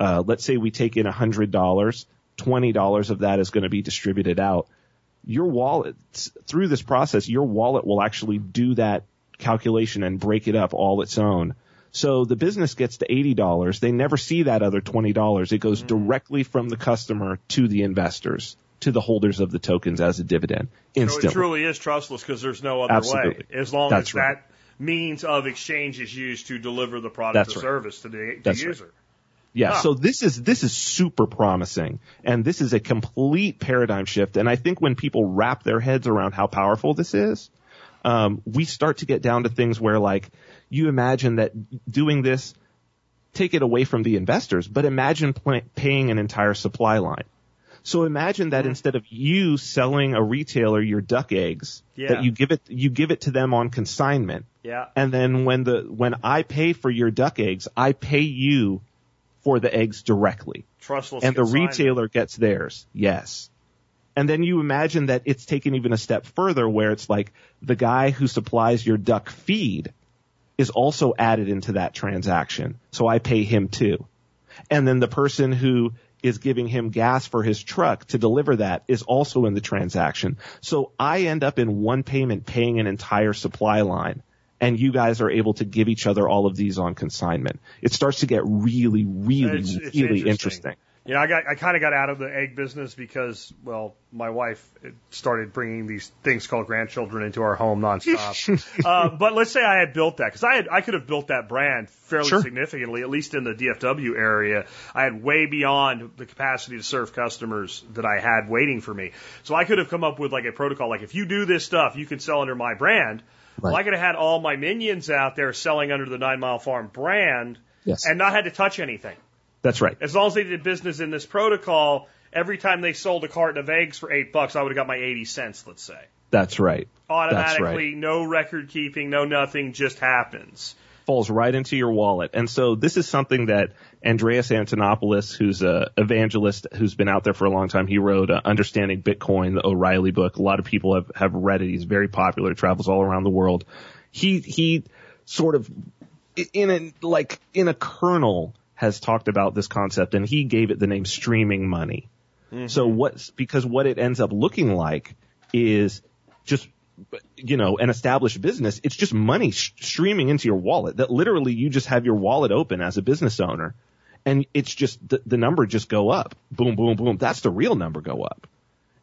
uh, let's say we take in $100, $20 of that is going to be distributed out. Your wallet, through this process, your wallet will actually do that calculation and break it up all its own. So the business gets to $80. They never see that other $20. It goes directly from the customer to the investors, to the holders of the tokens as a dividend So it truly is trustless because there's no other Absolutely. way. As long That's as right. that means of exchange is used to deliver the product That's or right. service to the, to That's the right. Yeah, Huh. so this is this is super promising, and this is a complete paradigm shift. And I think when people wrap their heads around how powerful this is, um, we start to get down to things where, like, you imagine that doing this, take it away from the investors, but imagine paying an entire supply line. So imagine Mm-hmm. that instead of you selling a retailer your duck eggs, Yeah. that you give it you give it to them on consignment, Yeah. and then when the when I pay for your duck eggs, I pay you for the eggs directly Trustless. and the retailer gets theirs. Yes. And then you imagine that it's taken even a step further where it's like the guy who supplies your duck feed is also added into that transaction. So I pay him too. And then the person who is giving him gas for his truck to deliver that is also in the transaction. So I end up in one payment paying an entire supply line and you guys are able to give each other all of these on consignment. It starts to get really, really, It's- it's really interesting. interesting. You know, I got I kind of got out of the egg business because, well, my wife started bringing these things called grandchildren into our home nonstop. uh, but let's say I had built that because I had I could have built that brand fairly Sure. significantly, at least in the DFW area. I had way beyond the capacity to serve customers that I had waiting for me. So I could have come up with like a protocol, like if you do this stuff, you can sell under my brand. Well, I could have had all my minions out there selling under the Nine Mile Farm brand Yes. and not had to touch anything. That's right. As long as they did business in this protocol, every time they sold a carton of eggs for eight bucks, I would have got my 80 cents, let's say. That's right. Automatically, no record keeping, no nothing, just happens. Falls right into your wallet. And so this is something that Andreas Antonopoulos, who's a evangelist who's been out there for a long time, he wrote uh, Understanding Bitcoin, the O'Reilly book. A lot of people have, have read it. He's very popular, travels all around the world. He, he sort of in a, like in a kernel has talked about this concept and he gave it the name streaming money. So what, because what it ends up looking like is just you know, an established business, it's just money sh- streaming into your wallet that literally you just have your wallet open as a business owner and it's just the, the number just go up. Boom, boom, boom. That's the real number go up.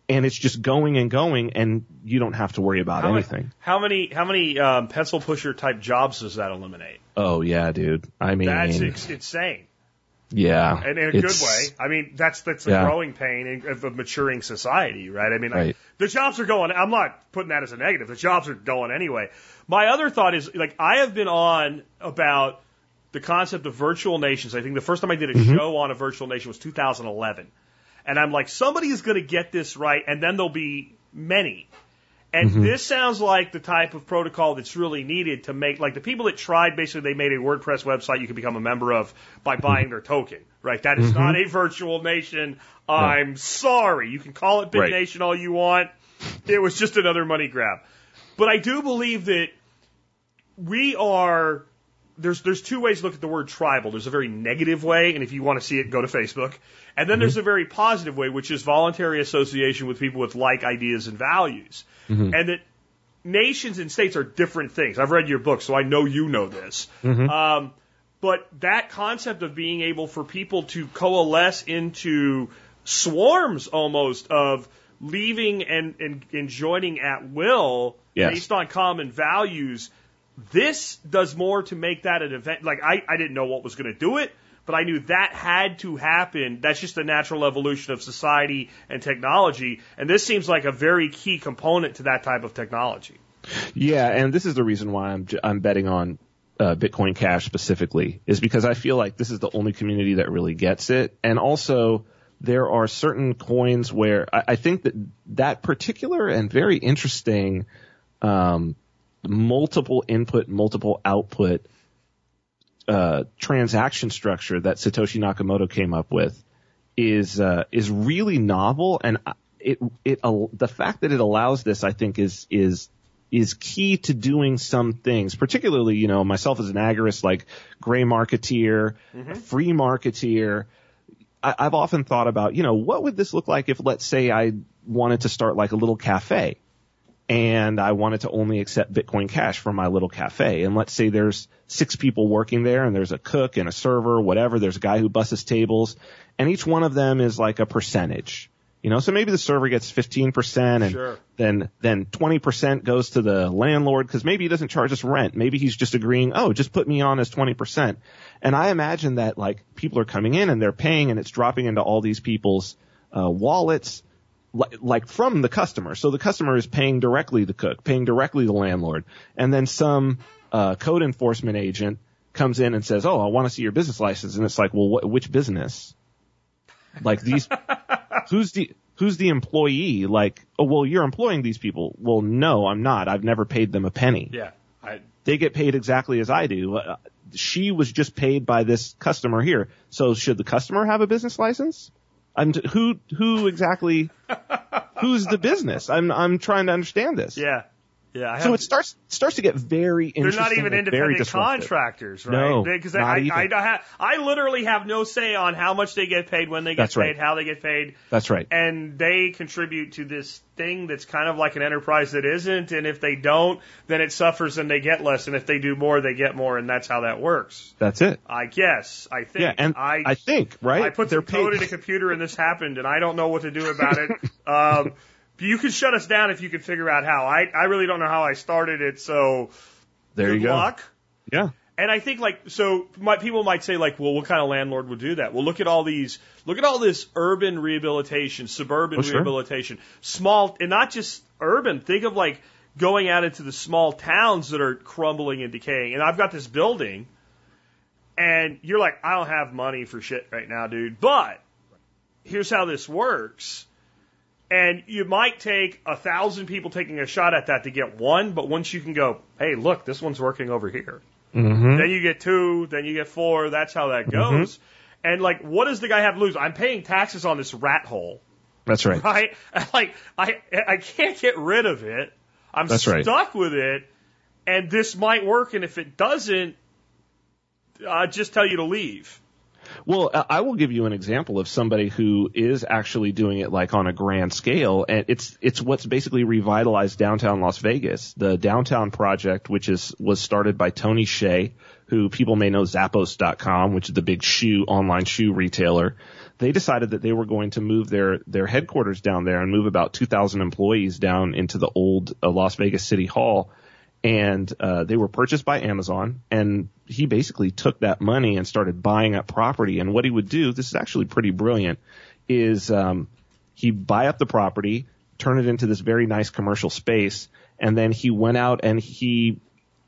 And it's just going and going and you don't have to worry about How, anything. how many how many um, pencil pusher type jobs does that eliminate? Oh yeah, dude. I mean, That's ex- insane, yeah. and in a good way. I mean, that's that's the Yeah. growing pain of a maturing society, right? I mean, I, Right. the jobs are going. I'm not putting that as a negative. The jobs are going anyway. My other thought is like I have been on about the concept of virtual nations. I think the first time I did a Mm-hmm. show on a virtual nation was 2011. And I'm like, somebody is going to get this right, and then there'll be many. And Mm-hmm. this sounds like the type of protocol that's really needed to make, like the people that tried, basically, they made a WordPress website you can become a member of by Mm-hmm. buying their token, right? That is not a virtual nation. I'm sorry. You can call it Bit Right. Nation all you want. It was just another money grab. But I do believe that we are there's there's two ways to look at the word tribal. There's a very negative way, and if you want to see it, go to Facebook. And then mm-hmm. there's a very positive way, which is voluntary association with people with like ideas and values. Mm-hmm. And that nations and states are different things. I've read your book, so I know you know this. Mm-hmm. Um, but that concept of being able for people to coalesce into swarms almost of leaving and, and, and joining at will Yes. based on common values, this does more to make that an event. Like, I, I didn't know what was going to do it, but I knew that had to happen. That's just the natural evolution of society and technology. And this seems like a very key component to that type of technology. Yeah, and this is the reason why I'm I'm betting on uh, Bitcoin Cash specifically is because I feel like this is the only community that really gets it, and also there are certain coins where I, I think that that particular and very interesting um, multiple input, multiple output uh, transaction structure that Satoshi Nakamoto came up with is uh, is really novel, and it it al- the fact that it allows this, I think, is is is key to doing some things. Particularly, you know, myself as an agorist, like gray marketeer, free marketeer. I, I've often thought about, you know, what would this look like if, let's say, I wanted to start like a little cafe and I wanted to only accept Bitcoin Cash for my little cafe. And let's say there's six people working there and there's a cook and a server, whatever. There's a guy who busses tables and each one of them is like a percentage. You know, so maybe the server gets 15% and Sure. then, then 20% goes to the landlord because maybe he doesn't charge us rent. Maybe he's just agreeing, oh, just put me on as 20%. And I imagine that like people are coming in and they're paying and it's dropping into all these people's uh, wallets like from the customer. So the customer is paying directly the cook, paying directly the landlord, and then some uh, code enforcement agent comes in and says, "Oh, I want to see your business license," and it's like, "Well, wh- which business? Like these? who's the who's the employee? Like, oh, well, you're employing these people. Well, no, I'm not. I've never paid them a penny. Yeah. I, They get paid exactly as I do. Uh, she was just paid by this customer here. So should the customer have a business license? I'm t- who who exactly who's the business? I'm I'm trying to understand this. yeah. Yeah, I So it starts starts to get very interesting. They're not even independent contractors, right? No, because I. I, I, I literally have no say on how much they get paid, when they get That's paid, right. how they get paid, That's right. and they contribute to this thing that's kind of like an enterprise that isn't. And if they don't, then it suffers and they get less. And if they do more, they get more, and that's how that works. That's it. I guess. I think. Yeah, and I, I, think right. I put They're some code in a computer and this happened, and I don't know what to do about it. um, you can shut us down if you can figure out how. I, I really don't know how I started it, so There good you go. luck. Yeah. And I think like so, my, people might say like, well, what kind of landlord would do that? Well, look at all these, look at all this urban rehabilitation, suburban Oh, sure. rehabilitation, small, and not just urban. Think of like going out into the small towns that are crumbling and decaying. And I've got this building, and you're like, I don't have money for shit right now, dude. But here's how this works. And you might take a thousand people taking a shot at that to get one, but once you can go, hey, look, this one's working over here. Mm-hmm. Then you get two, then you get four. That's how that goes. And like, what does the guy have to lose? I'm paying taxes on this rat hole, That's right. right? Like, I I can't get rid of it. I'm That's right. stuck with it, and this might work. And if it doesn't, I just tell you to leave. Well, I will give you an example of somebody who is actually doing it like on a grand scale, and it's it's what's basically revitalized downtown Las Vegas. The downtown project, which is was started by Tony Hsieh, who people may know Zappos.com, which is the big shoe online shoe retailer. They decided that they were going to move their their headquarters down there and move about 2,000 employees down into the old uh, Las Vegas City Hall and uh, they were purchased by Amazon. And he basically took that money and started buying up property. And what he would do, this is actually pretty brilliant, is um, he'd buy up the property, turn it into this very nice commercial space, and then he went out and he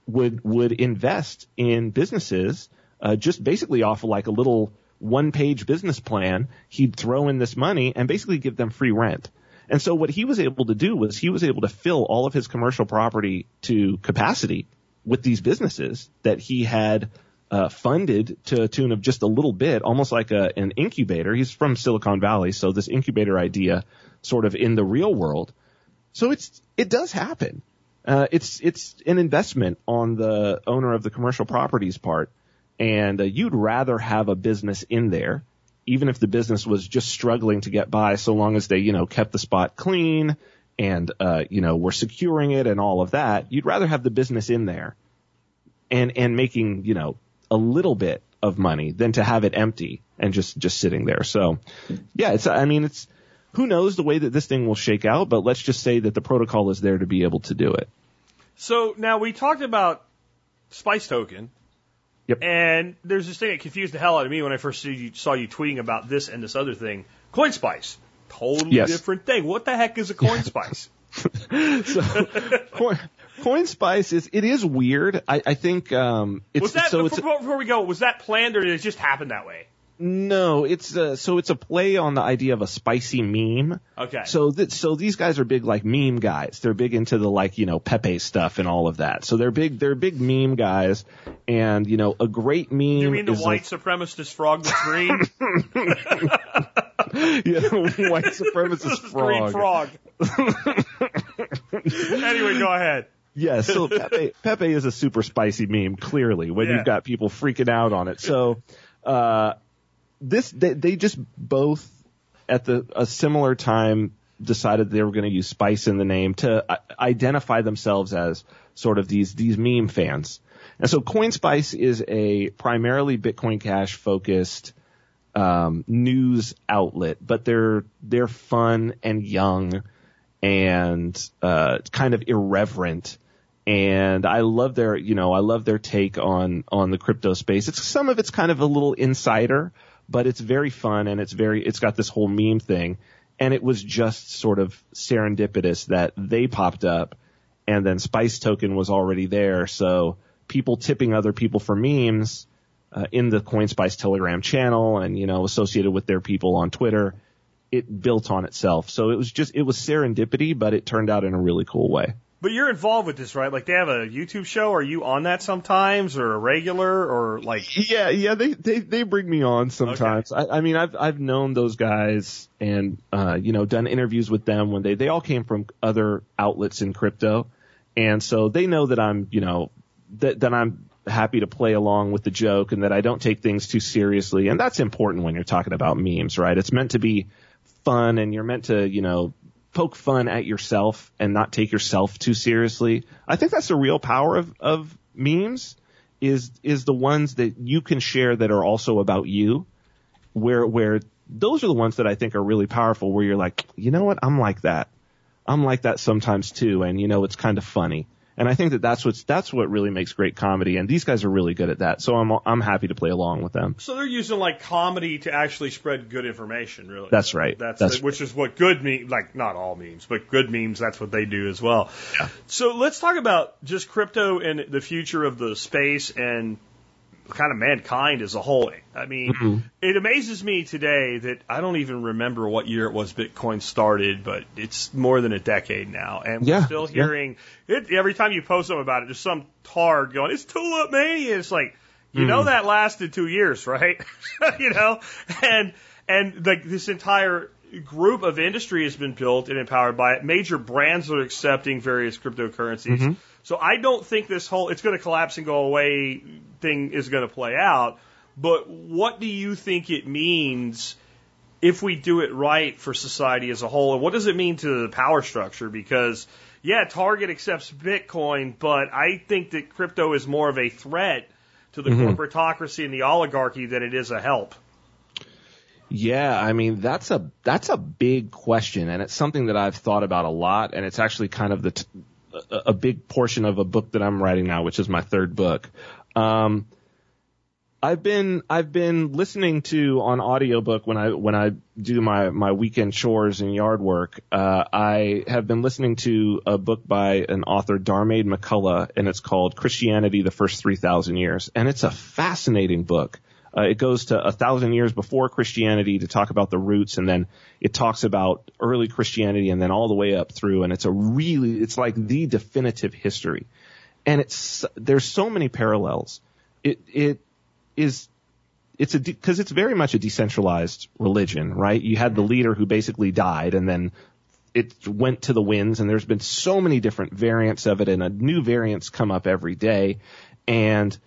would would invest in businesses uh, just basically off of like a little one page business plan. He'd throw in this money and basically give them free rent. And so what he was able to do was he was able to fill all of his commercial property to capacity with these businesses that he had uh, funded to a tune of just a little bit, almost like a, an incubator. He's from Silicon Valley, so this incubator idea sort of in the real world. So it's it does happen. Uh, it's it's an investment on the owner of the commercial properties part, and uh, you'd rather have a business in there, even if the business was just struggling to get by, so long as they you know kept the spot clean and uh, you know we're securing it and all of that. You'd rather have the business in there, and and making you know a little bit of money than to have it empty and just just sitting there. So yeah, it's I mean it's who knows the way that this thing will shake out, but let's just say that the protocol is there to be able to do it. So now we talked about Spice Token. Yep. And there's this thing that confused the hell out of me when I first see you, saw you tweeting about this and this other thing. Coin Spice. Totally Yes. different thing. What the heck is a coin spice? so coin, coin spice is it is weird. I, I think um it's was that so before, it's before we go? Was that planned or did it just happen that way? no, it's uh, so it's a play on the idea of a spicy meme. Okay. So that so these guys are big like meme guys. They're big into the like you know Pepe stuff and all of that. So they're big they're big meme guys, and you know a great meme. you mean the white supremacist frog that's green? white supremacist frog. frog. anyway, go ahead. Yeah, so Pepe, Pepe is a super spicy meme, clearly, when Yeah. you've got people freaking out on it. So, uh, this, they, they just both at the, a similar time decided they were going to use spice in the name to uh, identify themselves as sort of these, these meme fans. And so CoinSpice is a primarily Bitcoin Cash focused, um, news outlet, but they're, they're fun and young and, uh, kind of irreverent and I love their, you know, I love their take on on the crypto space. It's some of it's kind of a little insider, but it's very fun and it's very it's got this whole meme thing. And it was just sort of serendipitous that they popped up and then Spice Token was already there. So people tipping other people for memes uh, in the CoinSpice Telegram channel and, you know, associated with their people on Twitter, it built on itself. So it was just, it was serendipity, but it turned out in a really cool way. But you're involved with this, right? Like they have a YouTube show. Are you on that sometimes, or a regular, or like? Yeah, yeah, they they they bring me on sometimes. I, I mean, I've I've known those guys and uh, you know done interviews with them when they they all came from other outlets in crypto, And so they know that I'm, you know, that, that I'm happy to play along with the joke and that I don't take things too seriously. And that's important when you're talking about memes, right? It's meant to be fun and you're meant to, you know, poke fun at yourself and not take yourself too seriously. I think that's the real power of, of memes is, is the ones that you can share that are also about you where, where those are the ones that I think are really powerful where you're like, you know what? I'm like that. I'm like that sometimes too. And you know, it's kind of funny. And I think that that's what's that's what really makes great comedy, and these guys are really good at that. So I'm I'm happy to play along with them. So they're using like comedy to actually spread good information, really. That's right. That's, That's which is what good memes, like not all memes, but good memes. That's what they do as well. Yeah. So let's talk about just crypto and the future of the space and kind of mankind as a whole. I mean, Mm-hmm. it amazes me today that I don't even remember what year it was Bitcoin started, but it's more than a decade now, and we're Yeah, still yeah. hearing it every time you post something about it. There's some tard going, "It's tulip mania." It's like, you Hmm. know, that lasted two years, right? you know, and and like this entire group of industry has been built and empowered by it. Major brands are accepting various cryptocurrencies. Mm-hmm. So I don't think this whole it's going to collapse and go away thing is going to play out. But what do you think it means if we do it right for society as a whole? And what does it mean to the power structure? Because yeah, Target accepts Bitcoin, but I think that crypto is more of a threat to the mm-hmm. corporatocracy and the oligarchy than it is a help. Yeah, I mean that's a that's a big question, and it's something that I've thought about a lot, and it's actually kind of the t- a, big portion of a book that I'm writing now, which is my third book. Um, I've been I've been listening to on audiobook when I when I do my my weekend chores and yard work. Uh, I have been listening to a book by an author Diarmaid MacCulloch, and it's called Christianity: The First Three Thousand Years, and it's a fascinating book. Uh, it goes to a thousand years before Christianity to talk about the roots, and then it talks about early Christianity, and then all the way up through. And it's a really, it's like the definitive history, and it's there's so many parallels. It it is it's a because it's very much a decentralized religion, right? You had the leader who basically died, and then it went to the winds, and there's been so many different variants of it, and a new variants come up every day, and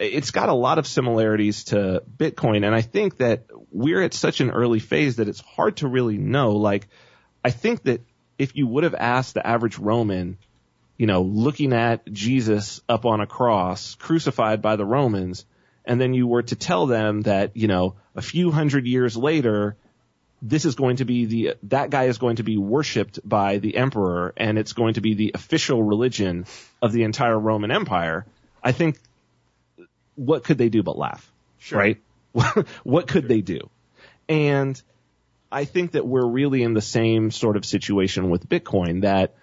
it's got a lot of similarities to Bitcoin, and I think that we're at such an early phase that it's hard to really know. Like, I think that if you would have asked the average Roman, you know, looking at Jesus up on a cross, crucified by the Romans, and then you were to tell them that, you know, a few hundred years later, this is going to be the, that guy is going to be worshipped by the emperor, and it's going to be the official religion of the entire Roman Empire. I think what could they do but laugh? Sure. Right? what could they do? And I think that we're really in the same sort of situation with Bitcoin that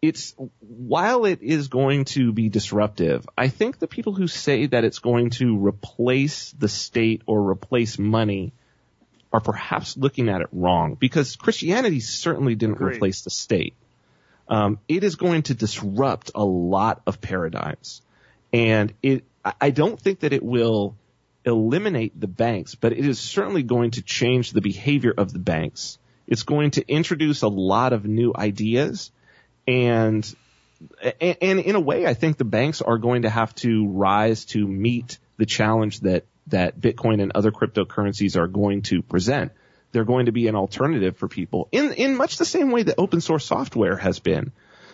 it's while it is going to be disruptive, I think the people who say that it's going to replace the state or replace money are perhaps looking at it wrong because Christianity certainly didn't Agreed. replace the state. Um, it is going to disrupt a lot of paradigms, and it. I- don't think that it will eliminate the banks, but it is certainly going to change the behavior of the banks. It's going to introduce a lot of new ideas, and and, and in a way, I think the banks are going to have to rise to meet the challenge that that Bitcoin and other cryptocurrencies are going to present. They're going to be an alternative for people in in much the same way that open source software has been.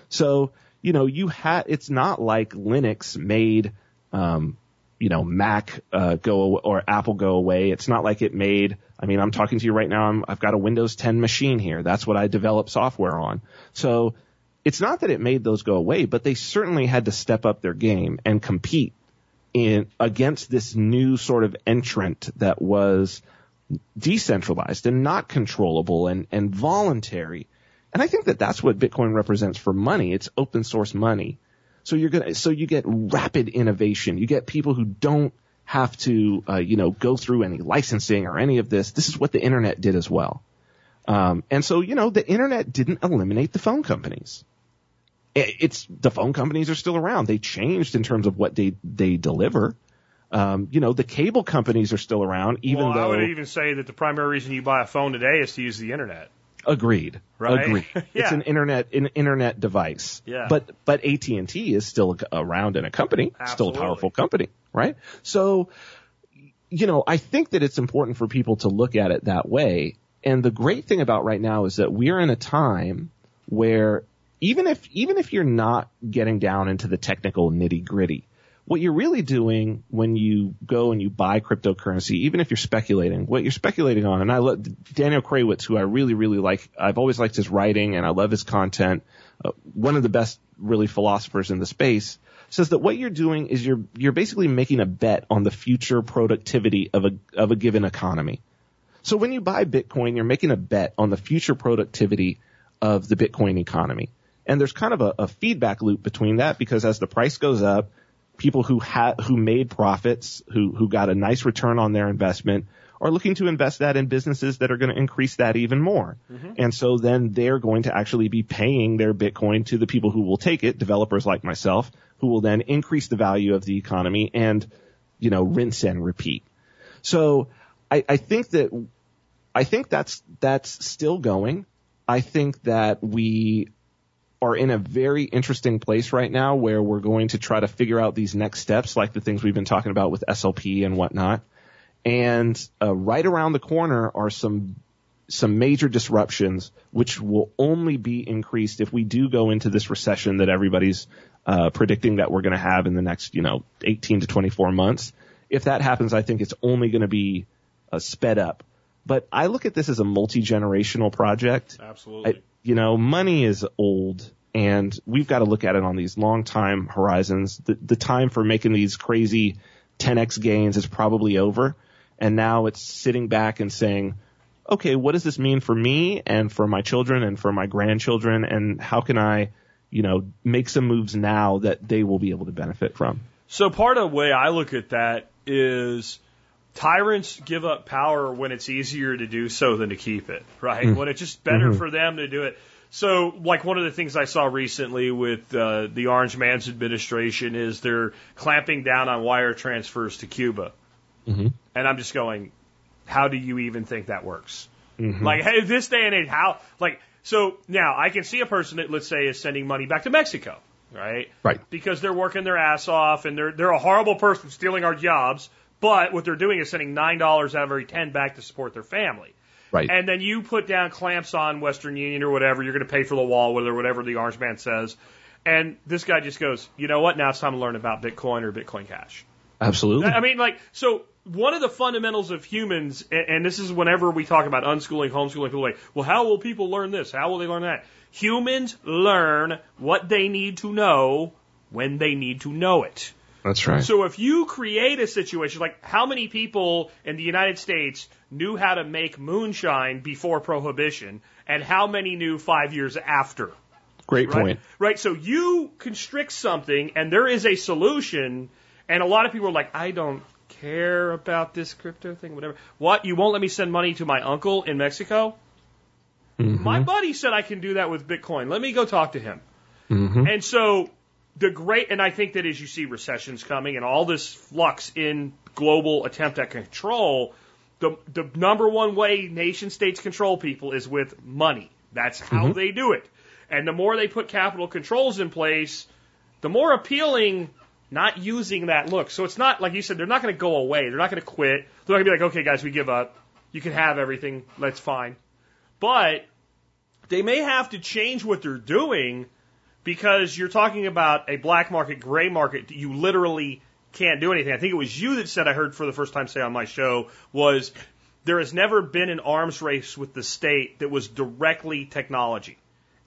So you know, you had it's not like Linux made um, you know Mac uh, go or Apple go away. It's not like it made. I mean, I'm talking to you right now. I'm, I've got a Windows 10 machine here. That's what I develop software on. So it's not that it made those go away, but they certainly had to step up their game and compete in against this new sort of entrant that was decentralized and not controllable and, and voluntary. And I think that that's what Bitcoin represents for money. It's open source money. So you're gonna, so you get rapid innovation. You get people who don't have to, uh, you know, go through any licensing or any of this. This is what the internet did as well. Um, and so, you know, the internet didn't eliminate the phone companies. It's the phone companies are still around. They changed in terms of what they they deliver. Um, you know, the cable companies are still around, even well, I would even say that the primary reason you buy a phone today is to use the internet. Agreed. Right? Agreed. It's an internet an internet device. Yeah. But but AT and T is still around in a company, still a powerful company, right? So, you know, I think that it's important for people to look at it that way. And the great thing about right now is that we're in a time where even if even if you're not getting down into the technical nitty gritty, what you're really doing when you go and you buy cryptocurrency, even if you're speculating, what you're speculating on, and I love Daniel Krawisz, who I really, really like, I've always liked his writing and I love his content, uh, one of the best really philosophers in the space, says that what you're doing is you're, you're basically making a bet on the future productivity of a, of a given economy. So when you buy Bitcoin, you're making a bet on the future productivity of the Bitcoin economy. And there's kind of a, a feedback loop between that because as the price goes up, people who had who made profits, who who got a nice return on their investment, are looking to invest that in businesses that are going to increase that even more. Mm-hmm. And so then they're going to actually be paying their Bitcoin to the people who will take it, developers like myself, who will then increase the value of the economy and, you know, rinse and repeat. So I, I think that I think that's that's still going. I think that we are in a very interesting place right now where we're going to try to figure out these next steps, like the things we've been talking about with SLP and whatnot. And uh, right around the corner are some some major disruptions, which will only be increased if we do go into this recession that everybody's uh, predicting that we're going to have in the next, you know, 18 to 24 months. If that happens, I think it's only going to be uh, sped up. But I look at this as a multi-generational project. Absolutely. I, you know, money is old and we've got to look at it on these long time horizons. The, the time for making these crazy 10x gains is probably over. And now it's sitting back and saying, okay, what does this mean for me and for my children and for my grandchildren? And how can I, you know, make some moves now that they will be able to benefit from? So part of the way I look at that is tyrants give up power when it's easier to do so than to keep it, right? When it's just better for them to do it. So, like one of the things I saw recently with uh, the Orange Man's administration is they're clamping down on wire transfers to Cuba, Mm-hmm. and I'm just going, how do you even think that works? Like, hey, this day and age, how? Like, so now I can see a person that let's say is sending money back to Mexico, right? Right. because they're working their ass off and they're they're a horrible person stealing our jobs. But what they're doing is sending nine dollars out of every ten back to support their family. Right. And then you put down clamps on Western Union or whatever. You're going to pay for the wall, whether whatever the orange man says. And this guy just goes, you know what? Now it's time to learn about Bitcoin or Bitcoin Cash. Absolutely. I mean, like, so one of the fundamentals of humans, and, this is whenever we talk about unschooling, homeschooling, people are like, well, how will people learn this? How will they learn that? Humans learn what they need to know when they need to know it. That's right. So if you create a situation like how many people in the United States knew how to make moonshine before prohibition and how many knew 5 years after? Great Right? point. Right. So you constrict something and there is a solution and a lot of people are like I don't care about this crypto thing whatever. What? You won't let me send money to my uncle in Mexico? Mm-hmm. My buddy said I can do that with Bitcoin. Let me go talk to him. Mm-hmm. And so the great, and I think that as you see recessions coming and all this flux in global attempt at control, the, the number one way nation states control people is with money. That's how mm-hmm. they do it. And the more they put capital controls in place, the more appealing not using that look. So it's not, like you said, they're not going to go away. They're not going to quit. They're not going to be like, okay, guys, we give up. You can have everything. That's fine. But they may have to change what they're doing because you're talking about a black market, gray market. that You literally can't do anything. I think it was you that said I heard for the first time say on my show was there has never been an arms race with the state that was directly technology.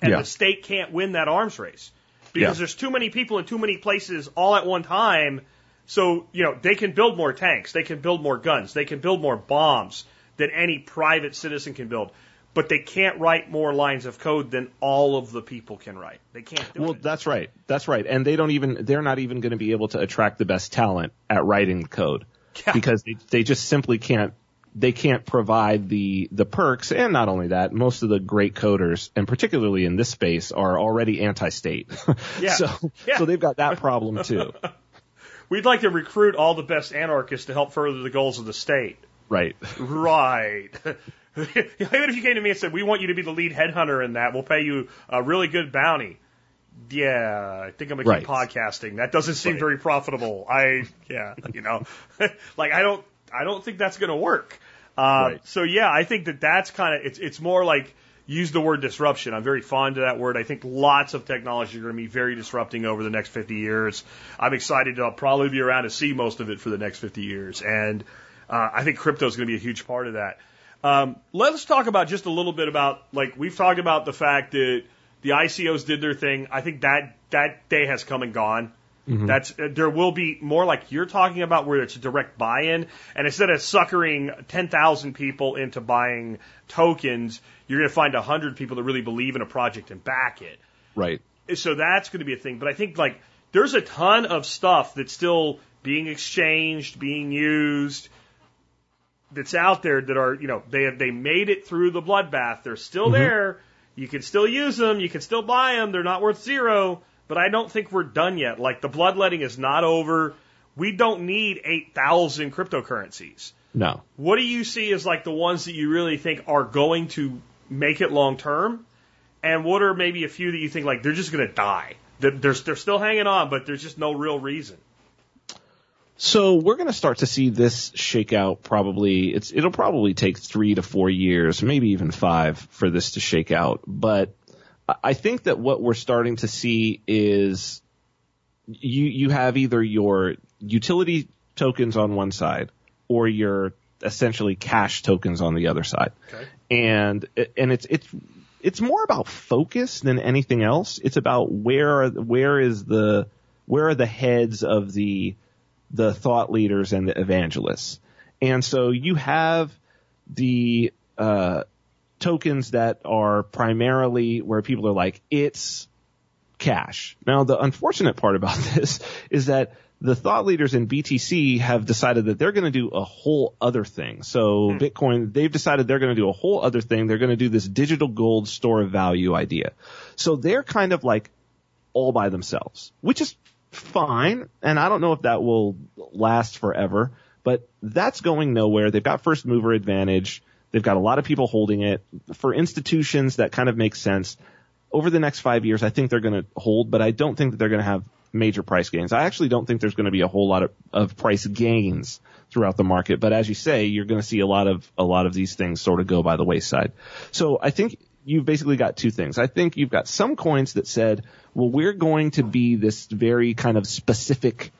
And Yeah. the state can't win that arms race because Yeah. there's too many people in too many places all at one time. So, you know, they can build more tanks, they can build more guns, they can build more bombs than any private citizen can build. But they can't write more lines of code than all of the people can write. They can't do Well, it. that's right. That's right. And they don't even, they're not even going to be able to attract the best talent at writing code Yeah. because they, they just simply can't, they can't provide the, the perks. And not only that, most of the great coders, and particularly in this space, are already anti-state. Yeah. so, Yeah. so they've got that problem too. We'd like to recruit all the best anarchists to help further the goals of the state. right. Right. Even if you came to me and said, "We want you to be the lead headhunter in that, we'll pay you a really good bounty." Yeah, I think I'm gonna keep Right. podcasting. That doesn't seem Right. very profitable. I, yeah, you know, like I don't, I don't think that's gonna work. Uh, Right. So yeah, I think that that's kind of it's it's more like use the word disruption. I'm very fond of that word. I think lots of technology are going to be very disrupting over the next 50 years. I'm excited to probably be around to see most of it for the next 50 years, and uh, I think crypto is going to be a huge part of that. Um, let's talk about just a little bit about like we've talked about the fact that the ICOs did their thing. I think that that day has come and gone. That's uh, there will be more like you're talking about where it's a direct buy-in, and instead of suckering 10,000 people into buying tokens, you're going to find 100 people that really believe in a project and back it. Right. So that's going to be a thing. But I think like there's a ton of stuff that's still being exchanged, being used, that's out there that are you know they have they made it through the bloodbath. They're still mm-hmm. there. You can still use them. You can still buy them. They're not worth zero. But I don't think we're done yet. Like the bloodletting is not over. We don't need 8,000 cryptocurrencies. No. What do you see as like the ones that you really think are going to make it long term? And what are maybe a few that you think like they're just going to die? They're, they're, they're still hanging on, but there's just no real reason. So we're going to start to see this shake out probably it's it'll probably take 3 to 4 years, maybe even 5 for this to shake out, but I- think that what we're starting to see is you you have either your utility tokens on one side or your essentially cash tokens on the other side. Okay. And and it's it's it's more about focus than anything else. It's about where are, where is the where are the heads of the the thought leaders and the evangelists. And so you have the uh, tokens that are primarily where people are like, it's cash. Now, the unfortunate part about this is that the thought leaders in BTC have decided that they're going to do a whole other thing. So Bitcoin, they've decided they're going to do a whole other thing. They're going to do this digital gold store of value idea. So they're kind of like all by themselves, which is fine. And I don't know if that will last forever, but that's going nowhere. They've got first mover advantage. They've got a lot of people holding it. For institutions, that kind of makes sense. Over the next five years, I think they're going to hold, but I don't think that they're going to have major price gains. I actually don't think there's going to be a whole lot of, of price gains throughout the market. But as you say, you're going to see a lot of a lot of these things sort of go by the wayside. So I think you've basically got two things. I think you've got some coins that said, well, we're going to be this very kind of specific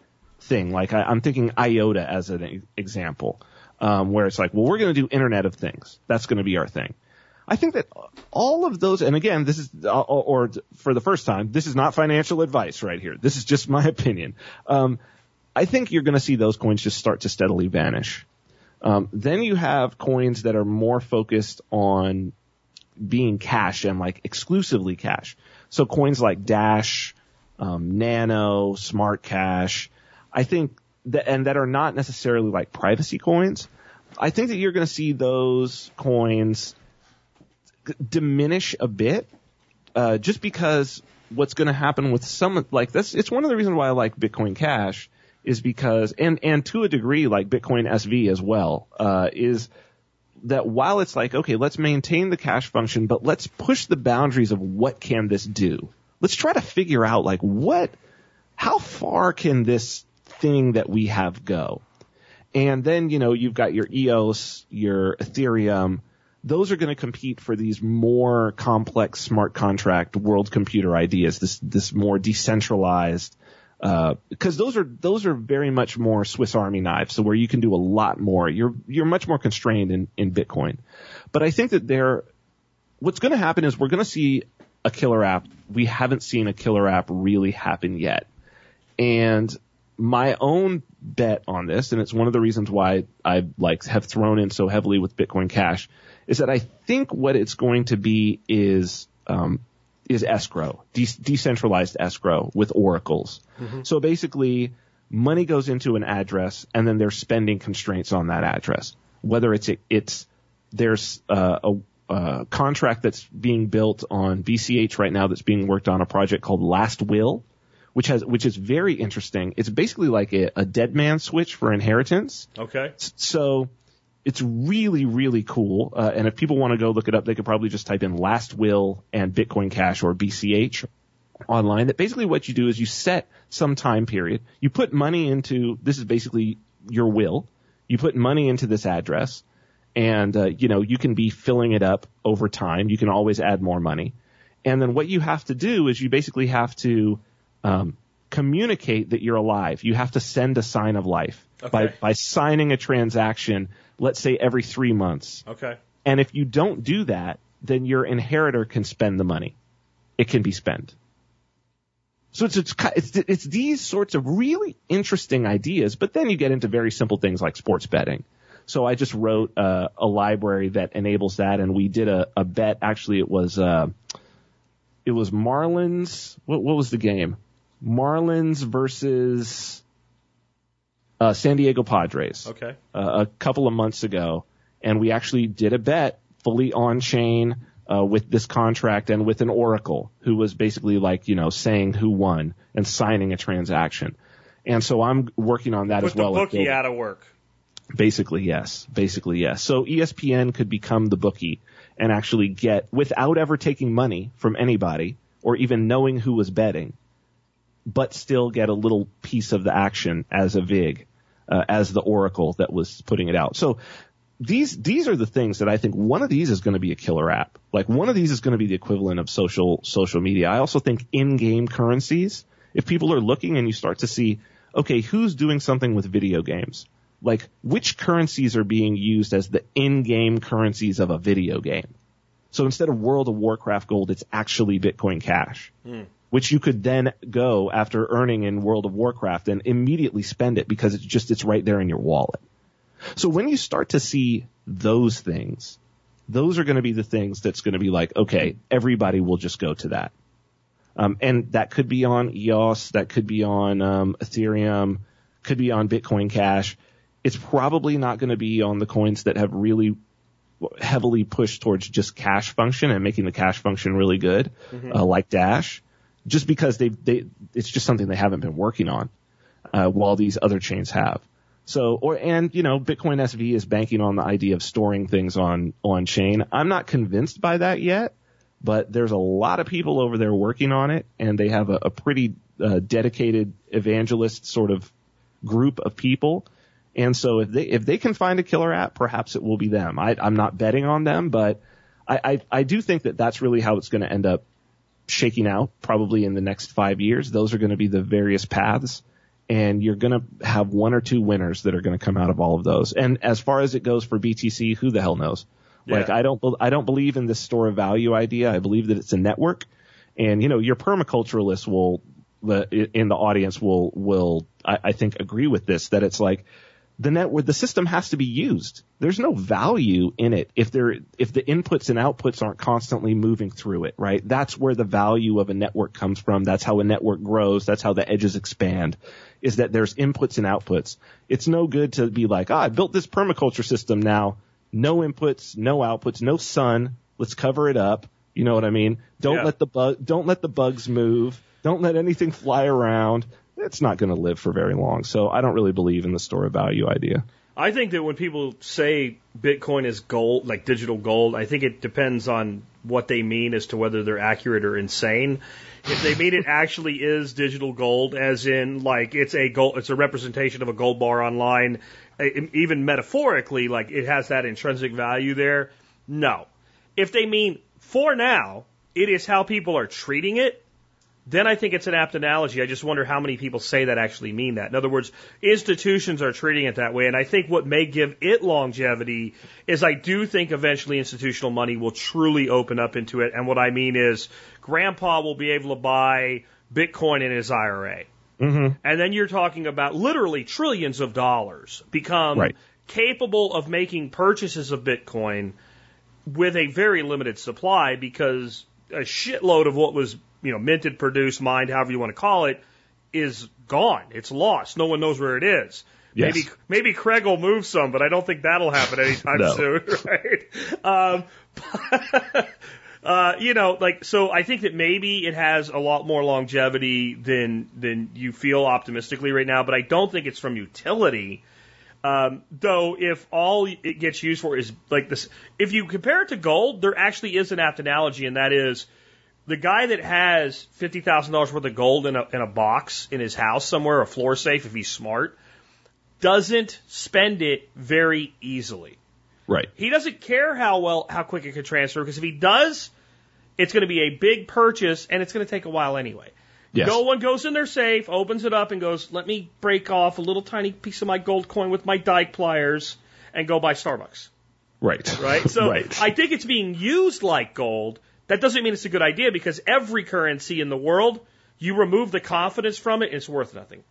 thing. Like I, I'm thinking IOTA as an example, um, where it's like, well, we're going to do Internet of Things. That's going to be our thing. I think that all of those, and again, this is, uh, or for the first time, this is not financial advice right here. This is just my opinion. Um, I think you're going to see those coins just start to steadily vanish. Um, then you have coins that are more focused on being cash and like exclusively cash. So coins like Dash, um, Nano, Smart Cash, I think that, and that are not necessarily like privacy coins. I think that you're going to see those coins diminish a bit, uh, just because what's going to happen with some like this. It's one of the reasons why I like Bitcoin Cash is because, and and to a degree, like Bitcoin SV as well, uh, is that while it's like okay, let's maintain the cash function, but let's push the boundaries of what can this do. Let's try to figure out like what, how far can this thing that we have go? And then, you know, you've got your EOS, your Ethereum. Those are going to compete for these more complex smart contract world computer ideas, this, this more decentralized, uh, cause those are, those are very much more Swiss army knives. So where you can do a lot more. You're, you're much more constrained in, in Bitcoin. But I think that there, what's going to happen is we're going to see a killer app. We haven't seen a killer app really happen yet. And my own bet on this, and it's one of the reasons why I like have thrown in so heavily with Bitcoin Cash, is that I think what it's going to be is um, is escrow, de- decentralized escrow with oracles. So basically, money goes into an address, and then there's spending constraints on that address. Whether it's it's there's uh, a a contract that's being built on BCH right now that's being worked on a project called Last Will, which has which is very interesting. It's basically like a, a dead man switch for inheritance. Okay. So it's really really cool. Uh, and if people want to go look it up, they could probably just type in last will and Bitcoin Cash or BCH online. That basically what you do is you set some time period. You put money into this is basically your will. You put money into this address, and uh, you know you can be filling it up over time. You can always add more money, and then what you have to do is you basically have to um, communicate that you're alive. You have to send a sign of life by by signing a transaction. Let's say every three months. Okay. And if you don't do that, then your inheritor can spend the money. It can be spent. So it's, it's, it's, it's these sorts of really interesting ideas, but then you get into very simple things like sports betting. So I just wrote uh, a library that enables that, and we did a, a bet. Actually, it was uh, it was Marlins. What, what was the game? Marlins versus uh, San Diego Padres Okay. uh, a couple of months ago, and we actually did a bet fully on chain uh, with this contract and with an oracle who was basically like you know saying who won and signing a transaction. And so I'm working on that Put as well. Put the bookie out of work. Basically, yes. Basically, yes. So ESPN could become the bookie and actually get, without ever taking money from anybody or even knowing who was betting, but still get a little piece of the action as a VIG, uh, as the oracle that was putting it out. So these, these are the things that I think one of these is going to be a killer app. Like one of these is going to be the equivalent of social, social media. I also think in-game currencies, if people are looking and you start to see, okay, who's doing something with video games? Like which currencies are being used as the in-game currencies of a video game? So instead of World of Warcraft gold, it's actually Bitcoin Cash, which you could then go after earning in World of Warcraft and immediately spend it because it's just, it's right there in your wallet. So when you start to see those things, those are going to be the things that's going to be like, okay, everybody will just go to that. Um, and that could be on EOS, that could be on um, Ethereum, could be on Bitcoin Cash. It's probably not going to be on the coins that have really heavily pushed towards just cash function and making the cash function really good, uh, like Dash, just because they they it's just something they haven't been working on, uh, while these other chains have. So, or and you know, Bitcoin SV is banking on the idea of storing things on on chain. I'm not convinced by that yet, but there's a lot of people over there working on it, and they have a, a pretty uh, dedicated evangelist sort of group of people. And so if they if they can find a killer app, perhaps it will be them. I, I'm not betting on them, but I, I I do think that that's really how it's going to end up shaking out. Probably in the next five years, those are going to be the various paths, and you're going to have one or two winners that are going to come out of all of those. And as far as it goes for BTC, who the hell knows? Like I don't I don't believe in this store of value idea. I believe that it's a network, and you know your permaculturalists will the in the audience will will I, I think agree with this that it's like the network the system has to be used. There's no value in it if there if the inputs and outputs aren't constantly moving through it, right? That's where the value of a network comes from. That's how a network grows. That's how the edges expand. Is that there's inputs and outputs. It's no good to be like, ah, I built this permaculture system now. No inputs, no outputs, no sun. Let's cover it up. You know what I mean? Don't Yeah. let the bug, don't let the bugs move. Don't let anything fly around. It's not going to live for very long. So I don't really believe in the store of value idea. I think that when people say Bitcoin is gold, like digital gold, I think it depends on what they mean as to whether they're accurate or insane. If they mean it actually is digital gold, as in like it's a gold, it's a representation of a gold bar online, even metaphorically, like it has that intrinsic value there. No. If they mean for now, it is how people are treating it, then I think it's an apt analogy. I just wonder how many people say that actually mean that. In other words, institutions are treating it that way. And I think what may give it longevity is I do think eventually institutional money will truly open up into it. And what I mean is grandpa will be able to buy Bitcoin in his IRA. Mm-hmm. And then you're talking about literally trillions of dollars become Right. capable of making purchases of Bitcoin with a very limited supply because a shitload of what was, you know, minted, produced, mined, however you want to call it, is gone. It's lost. No one knows where it is. Yes. Maybe maybe Craig will move some, but I don't think that'll happen anytime No. soon, right? Um, uh, you know, like so. I think that maybe it has a lot more longevity than than you feel optimistically right now, but I don't think it's from utility. Um, though, if all it gets used for is like this, if you compare it to gold, there actually is an apt analogy, and that is the guy that has fifty thousand dollars worth of gold in a in a box in his house somewhere, a floor safe, if he's smart, doesn't spend it very easily. Right. He doesn't care how well how quick it could transfer because if he does, it's going to be a big purchase and it's going to take a while anyway. Yes. No one goes in their safe, opens it up, and goes, "Let me break off a little tiny piece of my gold coin with my dike pliers and go buy Starbucks." Right. Right. So right. I think it's being used like gold. That doesn't mean it's a good idea because every currency in the world, you remove the confidence from it, it's worth nothing.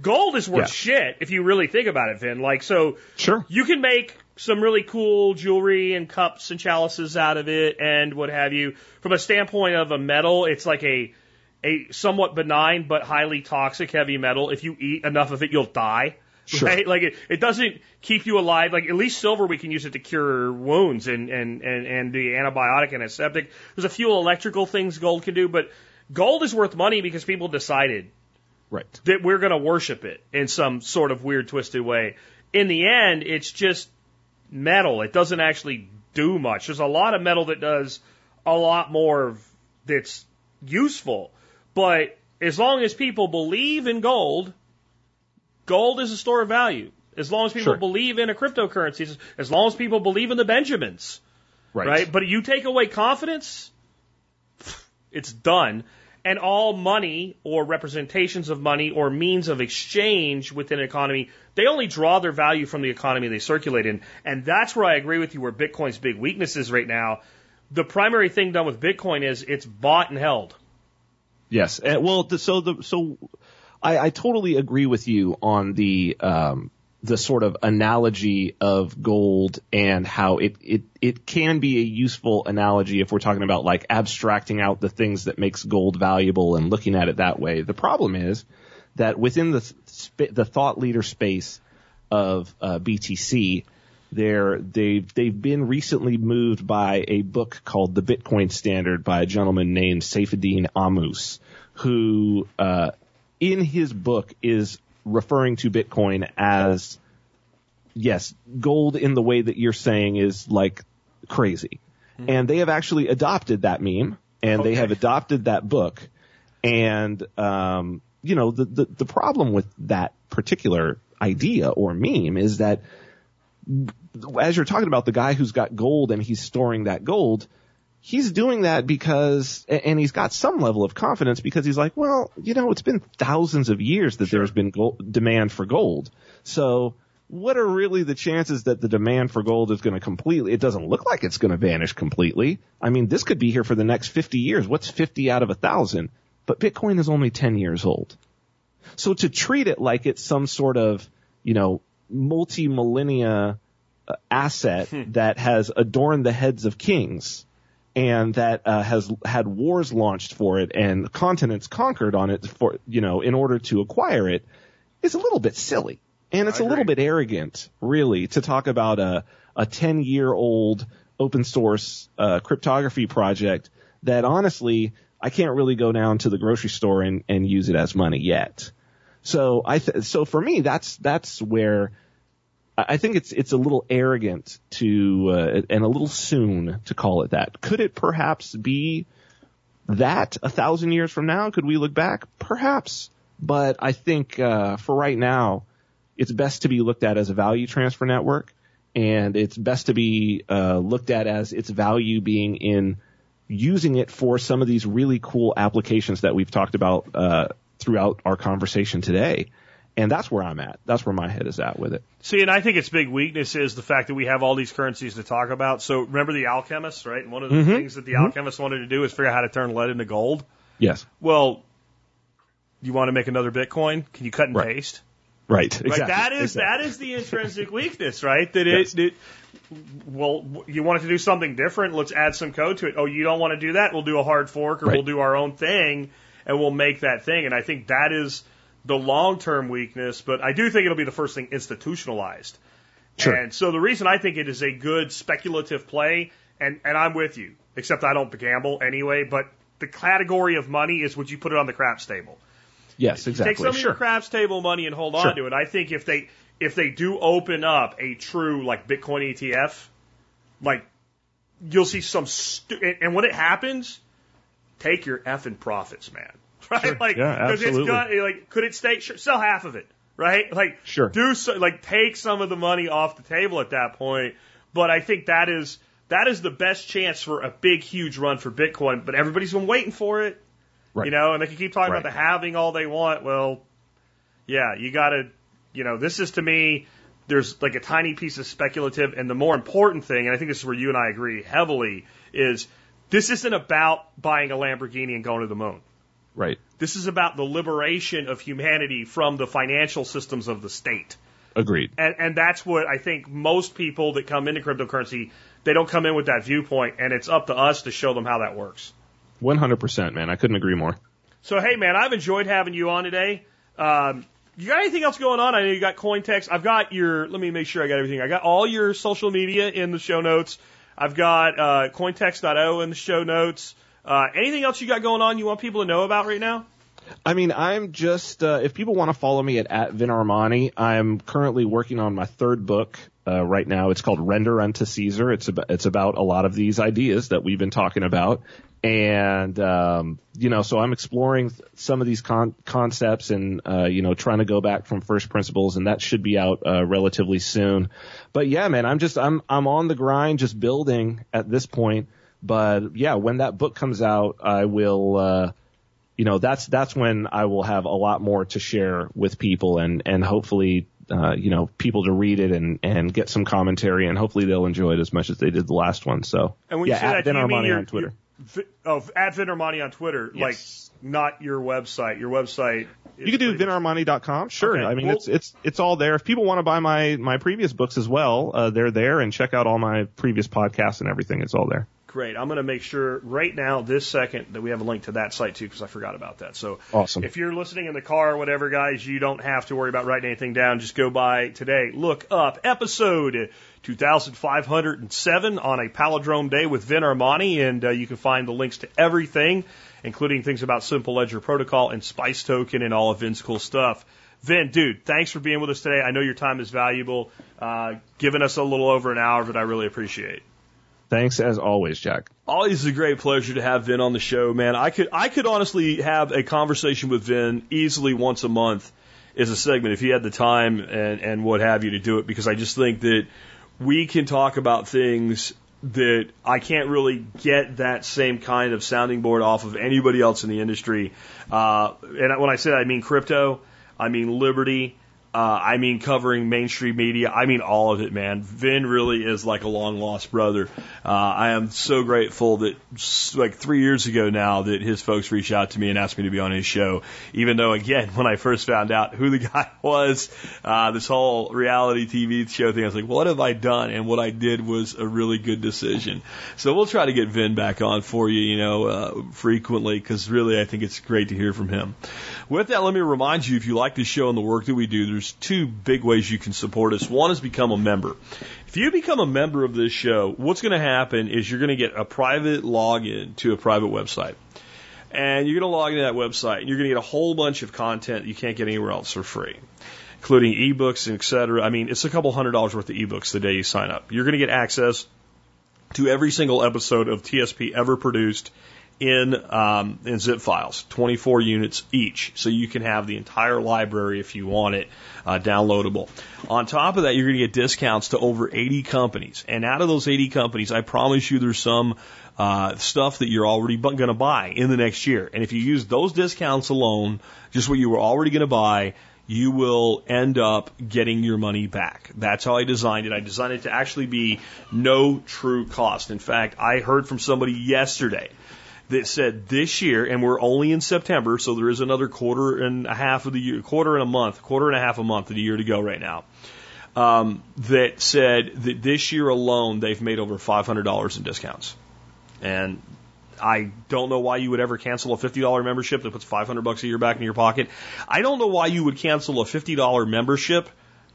Gold is worth Yeah. shit if you really think about it, Vin. Like so, Sure. you can make some really cool jewelry and cups and chalices out of it and what have you. From a standpoint of a metal, it's like a a somewhat benign but highly toxic heavy metal. If you eat enough of it, you'll die. Sure. Right? Like it, it doesn't keep you alive. Like at least silver, we can use it to cure wounds and and and and the antibiotic and aseptic. There's a few electrical things gold can do, but gold is worth money because people decided Right. that we're going to worship it in some sort of weird, twisted way. In the end, it's just metal. It doesn't actually do much. There's a lot of metal that does a lot more that's useful. But as long as people believe in gold, gold is a store of value. As long as people Sure. believe in a cryptocurrency, as long as people believe in the Benjamins, Right. right? But you take away confidence, it's done. And all money or representations of money or means of exchange within an economy, they only draw their value from the economy they circulate in. And that's where I agree with you where Bitcoin's big weakness is right now. The primary thing done with Bitcoin is it's bought and held. Yes. And, well, so the so I, I totally agree with you on the um, the sort of analogy of gold and how it, it it can be a useful analogy if we're talking about like abstracting out the things that makes gold valuable and looking at it that way. The problem is that within the sp- the thought leader space of uh, BTC, they're, they've they've been recently moved by a book called The Bitcoin Standard by a gentleman named Saifedean Ammous, who uh, in his book is referring to Bitcoin as yes, gold in the way that you're saying is like crazy. And they have actually adopted that meme and they have adopted that book. And, um, you know, the, the, the problem with that particular idea or meme is that as you're talking about the guy who's got gold and he's storing that gold, he's doing that because, and he's got some level of confidence because he's like, well, you know, it's been thousands of years that there's been gold, demand for gold. So what are really the chances that the demand for gold is going to completely, it doesn't look like it's going to vanish completely. I mean, this could be here for the next 50 years. What's 50 out of a thousand? But Bitcoin is only 10 years old. So to treat it like it's some sort of, you know, multi-millennia uh, asset that has adorned the heads of kings and that uh, has had wars launched for it and continents conquered on it for, you know, in order to acquire it is a little bit silly. And it's a little bit arrogant, really, to talk about a, a 10 year old open source uh, cryptography project that honestly, I can't really go down to the grocery store and, and use it as money yet. So I th- so for me that's that's where I think it's it's a little arrogant to uh, and a little soon to call it that. Could it perhaps be that a thousand years from now? Could we look back? Perhaps, but I think uh, for right now, it's best to be looked at as a value transfer network, and it's best to be uh, looked at as its value being in using it for some of these really cool applications that we've talked about uh, throughout our conversation today. And that's where I'm at. That's where my head is at with it. See, and I think its big weakness is the fact that we have all these currencies to talk about. So remember the alchemists, right? And one of the Mhm. things that the alchemists wanted to do is figure out how to turn lead into gold. Yes. Well, you want to make another Bitcoin? Can you cut and Right. paste? Right. Exactly. That is Exactly. that is the intrinsic weakness, right? That Yes. it, it well, you want to do something different. Let's add some code to it. Oh, you don't want to do that? We'll do a hard fork, or Right. we'll do our own thing, and we'll make that thing. And I think that is the long term weakness. But I do think it'll be the first thing institutionalized. Sure. And so the reason I think it is a good speculative play, and, and I'm with you, except I don't gamble anyway, but the category of money is would you put it on the craps table? Yes, exactly. Take some of your craps table money and hold on to it. I think if they if they do open up a true like Bitcoin ETF, like you'll see some stu- and- and when it happens, take your effing profits, man. Right? Like, Yeah, 'cause it's absolutely. got, like, could it stay? Sure, sell half of it, right? Like, Sure. do so, like, take some of the money off the table at that point. But I think that is that is the best chance for a big, huge run for Bitcoin. But everybody's been waiting for it, Right. you know, and they can keep talking Right. about the halving all they want. Well, yeah, you got to, you know, this is to me. There's like a tiny piece of speculative, and the more important thing, and I think this is where you and I agree heavily, is this isn't about buying a Lamborghini and going to the moon. Right. This is about the liberation of humanity from the financial systems of the state. Agreed. And, and that's what I think most people that come into cryptocurrency, they don't come in with that viewpoint, and it's up to us to show them how that works. 100%, man. I couldn't agree more. So, hey, man, I've enjoyed having you on today. Um, you got anything else going on? I know you got Cointext. I've got your, let me make sure I got everything. I got all your social media in the show notes. I've got uh, Cointext.io in the show notes. Uh, anything else you got going on you want people to know about right now? I mean, I'm just, uh, if people want to follow me at, at Vin Armani, I'm currently working on my third book uh, right now. It's called Render Unto Caesar. It's about, it's about a lot of these ideas that we've been talking about. And, um, you know, so I'm exploring some of these con- concepts and, uh, you know, trying to go back from first principles and that should be out, uh, relatively soon. But yeah, man, I'm just, I'm, I'm on the grind, just building at this point. But yeah, when that book comes out, I will, uh, you know, that's that's when I will have a lot more to share with people and and hopefully uh, you know people to read it and and get some commentary and hopefully they'll enjoy it as much as they did the last one. So And when yeah, you at that, Vin Armani your, on Twitter. Your, oh, at Vin Armani on Twitter, Yes. like not your website. Your website. You can do vinarmani.com. Sure. Okay, I mean, well- it's it's it's all there. If people want to buy my my previous books as well, uh, they're there and check out all my previous podcasts and everything. It's all there. Great. I'm going to make sure right now, this second, that we have a link to that site too, because I forgot about that. So Awesome. if you're listening in the car or whatever, guys, you don't have to worry about writing anything down. Just go by today, look up episode 2507 on a palindrome day with Vin Armani, and uh, you can find the links to everything, including things about Simple Ledger Protocol and Spice Token and all of Vin's cool stuff. Vin, dude, thanks for being with us today. I know your time is valuable, uh, giving us a little over an hour, but I really appreciate. Thanks as always, Jack. Always a great pleasure to have Vin on the show, man. I could I could honestly have a conversation with Vin easily once a month as a segment if he had the time and and what have you to do it because I just think that we can talk about things that I can't really get that same kind of sounding board off of anybody else in the industry. Uh, and when I say that, I mean crypto, I mean liberty, uh, I mean covering mainstream media. I mean all of it, man. Vin really is like a long lost brother. Uh, I am so grateful that like three years ago now that his folks reached out to me and asked me to be on his show. Even though again, when I first found out who the guy was, uh, this whole reality TV show thing, I was like, what have I done? And what I did was a really good decision. So we'll try to get Vin back on for you, you know, uh, frequently because really I think it's great to hear from him. With that, let me remind you if you like the show and the work that we do, there's two big ways you can support us. One is become a member. If you become a member of this show, what's going to happen is you're going to get a private login to a private website. And you're going to log into that website and you're going to get a whole bunch of content you can't get anywhere else for free, including ebooks and et cetera. I mean, it's a couple hundred dollars worth of ebooks the day you sign up. You're going to get access to every single episode of TSP ever produced in um, in zip files, 24 units each, so you can have the entire library if you want it uh, downloadable. On top of that, you're going to get discounts to over 80 companies, and out of those 80 companies, I promise you, there's some uh, stuff that you're already going to buy in the next year. And if you use those discounts alone, just what you were already going to buy, you will end up getting your money back. That's how I designed it. I designed it to actually be no true cost. In fact, I heard from somebody yesterday that said this year, and we're only in September, so there is another quarter and a half of the year, quarter and a month, quarter and a half a month of the year to go right now. Um, that said that this year alone they've made over $500 in discounts, and I don't know why you would ever cancel a $50 membership that puts 500 bucks a year back in your pocket. I don't know why you would cancel a $50 membership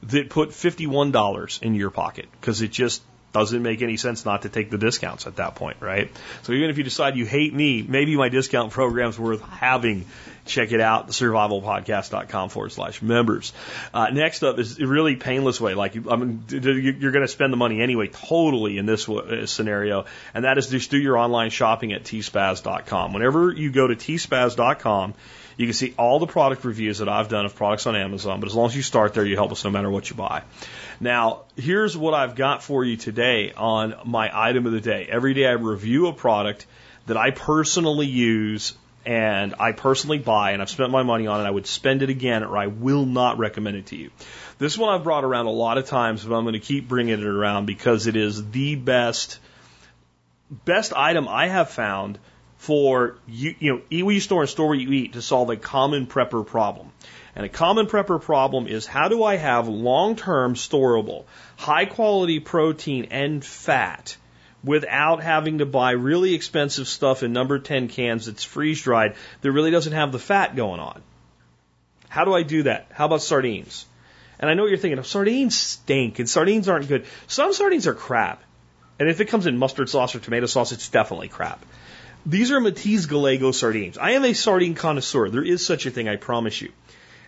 that put $51 in your pocket because it just doesn't make any sense not to take the discounts at that point, right? So even if you decide you hate me, maybe my discount program's worth having check it out, thesurvivalpodcast.com forward slash members. Uh, next up is a really painless way. Like, I mean, you're going to spend the money anyway, totally in this uh, scenario, and that is just do your online shopping at tspaz.com. Whenever you go to tspaz.com, you can see all the product reviews that I've done of products on Amazon, but as long as you start there, you help us no matter what you buy. Now, here's what I've got for you today on my item of the day. Every day I review a product that I personally use and I personally buy and I've spent my money on it. I would spend it again or I will not recommend it to you. This one I've brought around a lot of times, but I'm going to keep bringing it around because it is the best, best item I have found for you, you know, eat where you store and store where you eat to solve a common prepper problem. And a common prepper problem is how do I have long-term storable, high quality protein and fat without having to buy really expensive stuff in number 10 cans that's freeze dried that really doesn't have the fat going on? How do I do that? How about sardines? And I know what you're thinking, oh, sardines stink and sardines aren't good. Some sardines are crap. And if it comes in mustard sauce or tomato sauce, it's definitely crap. These are Matiz Gallego sardines. I am a sardine connoisseur. There is such a thing, I promise you.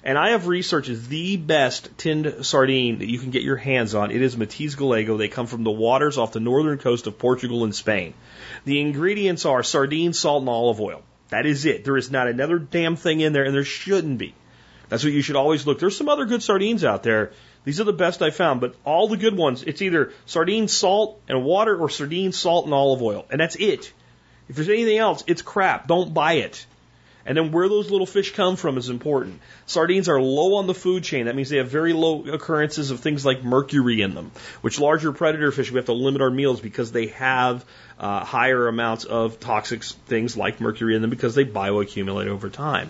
And I have researched the best tinned sardine that you can get your hands on. It is Matiz Gallego. They come from the waters off the northern coast of Portugal and Spain. The ingredients are sardine, salt, and olive oil. That is it. There is not another damn thing in there, and there shouldn't be. That's what you should always look. There's some other good sardines out there. These are the best I found, but all the good ones, it's either sardine, salt, and water, or sardine, salt, and olive oil. And that's it. If there's anything else, it's crap. Don't buy it. And then where those little fish come from is important. Sardines are low on the food chain. That means they have very low occurrences of things like mercury in them, which larger predator fish, we have to limit our meals because they have uh, higher amounts of toxic things like mercury in them because they bioaccumulate over time.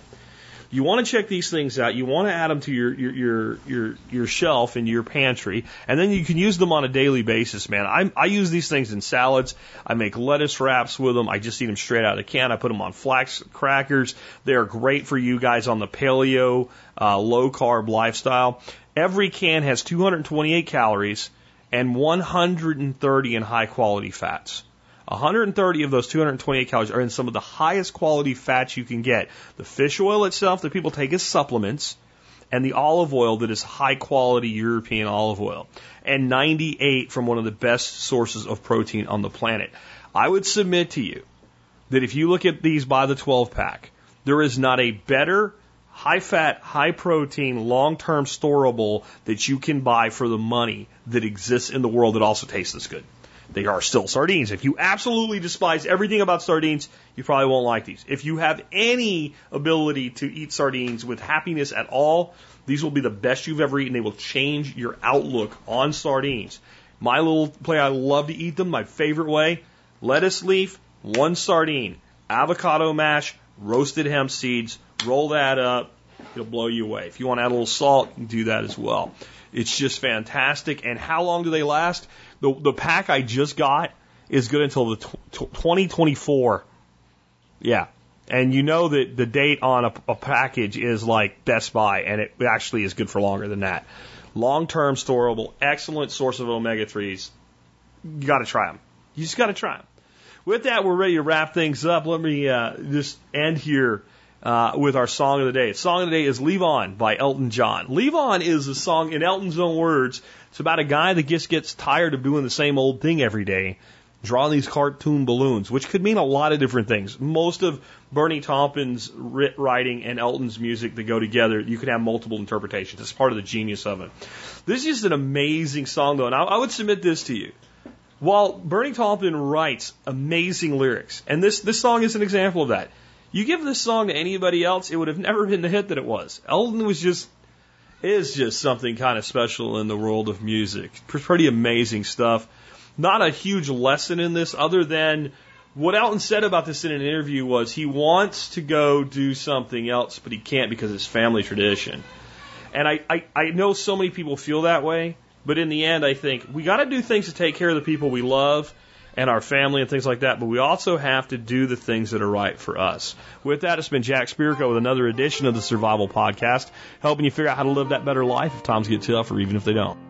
You want to check these things out. You want to add them to your, your, your, your, your shelf in your pantry, and then you can use them on a daily basis, man. I, I use these things in salads. I make lettuce wraps with them. I just eat them straight out of the can. I put them on flax crackers. They are great for you guys on the paleo, uh, low carb lifestyle. Every can has 228 calories and 130 in high quality fats. 130 of those 228 calories are in some of the highest quality fats you can get. The fish oil itself that people take as supplements, and the olive oil that is high quality European olive oil, and 98 from one of the best sources of protein on the planet. I would submit to you that if you look at these by the 12 pack, there is not a better high fat, high protein, long term storable that you can buy for the money that exists in the world that also tastes this good. They are still sardines. If you absolutely despise everything about sardines, you probably won't like these. If you have any ability to eat sardines with happiness at all, these will be the best you've ever eaten. They will change your outlook on sardines. My little play, I love to eat them. My favorite way lettuce leaf, one sardine, avocado mash, roasted hemp seeds, roll that up. It'll blow you away. If you want to add a little salt, do that as well. It's just fantastic. And how long do they last? The, the pack I just got is good until the t- 2024. Yeah. And you know that the date on a, a package is like Best By, and it actually is good for longer than that. Long term storable, excellent source of omega 3s. You got to try them. You just got to try them. With that, we're ready to wrap things up. Let me uh, just end here uh, with our song of the day. The song of the day is Levon by Elton John. Levon is a song, in Elton's own words, it's about a guy that just gets tired of doing the same old thing every day, drawing these cartoon balloons, which could mean a lot of different things. Most of Bernie Taupin's writing and Elton's music that go together, you can have multiple interpretations. It's part of the genius of it. This is an amazing song, though, and I, I would submit this to you. While Bernie Taupin writes amazing lyrics, and this, this song is an example of that. You give this song to anybody else, it would have never been the hit that it was. Elton was just is just something kind of special in the world of music. Pretty amazing stuff. Not a huge lesson in this other than what Elton said about this in an interview was he wants to go do something else, but he can't because it's family tradition. And I, I, I know so many people feel that way, but in the end, I think we got to do things to take care of the people we love and our family and things like that, but we also have to do the things that are right for us. With that, it's been Jack Spirko with another edition of the Survival Podcast, helping you figure out how to live that better life if times get tough or even if they don't.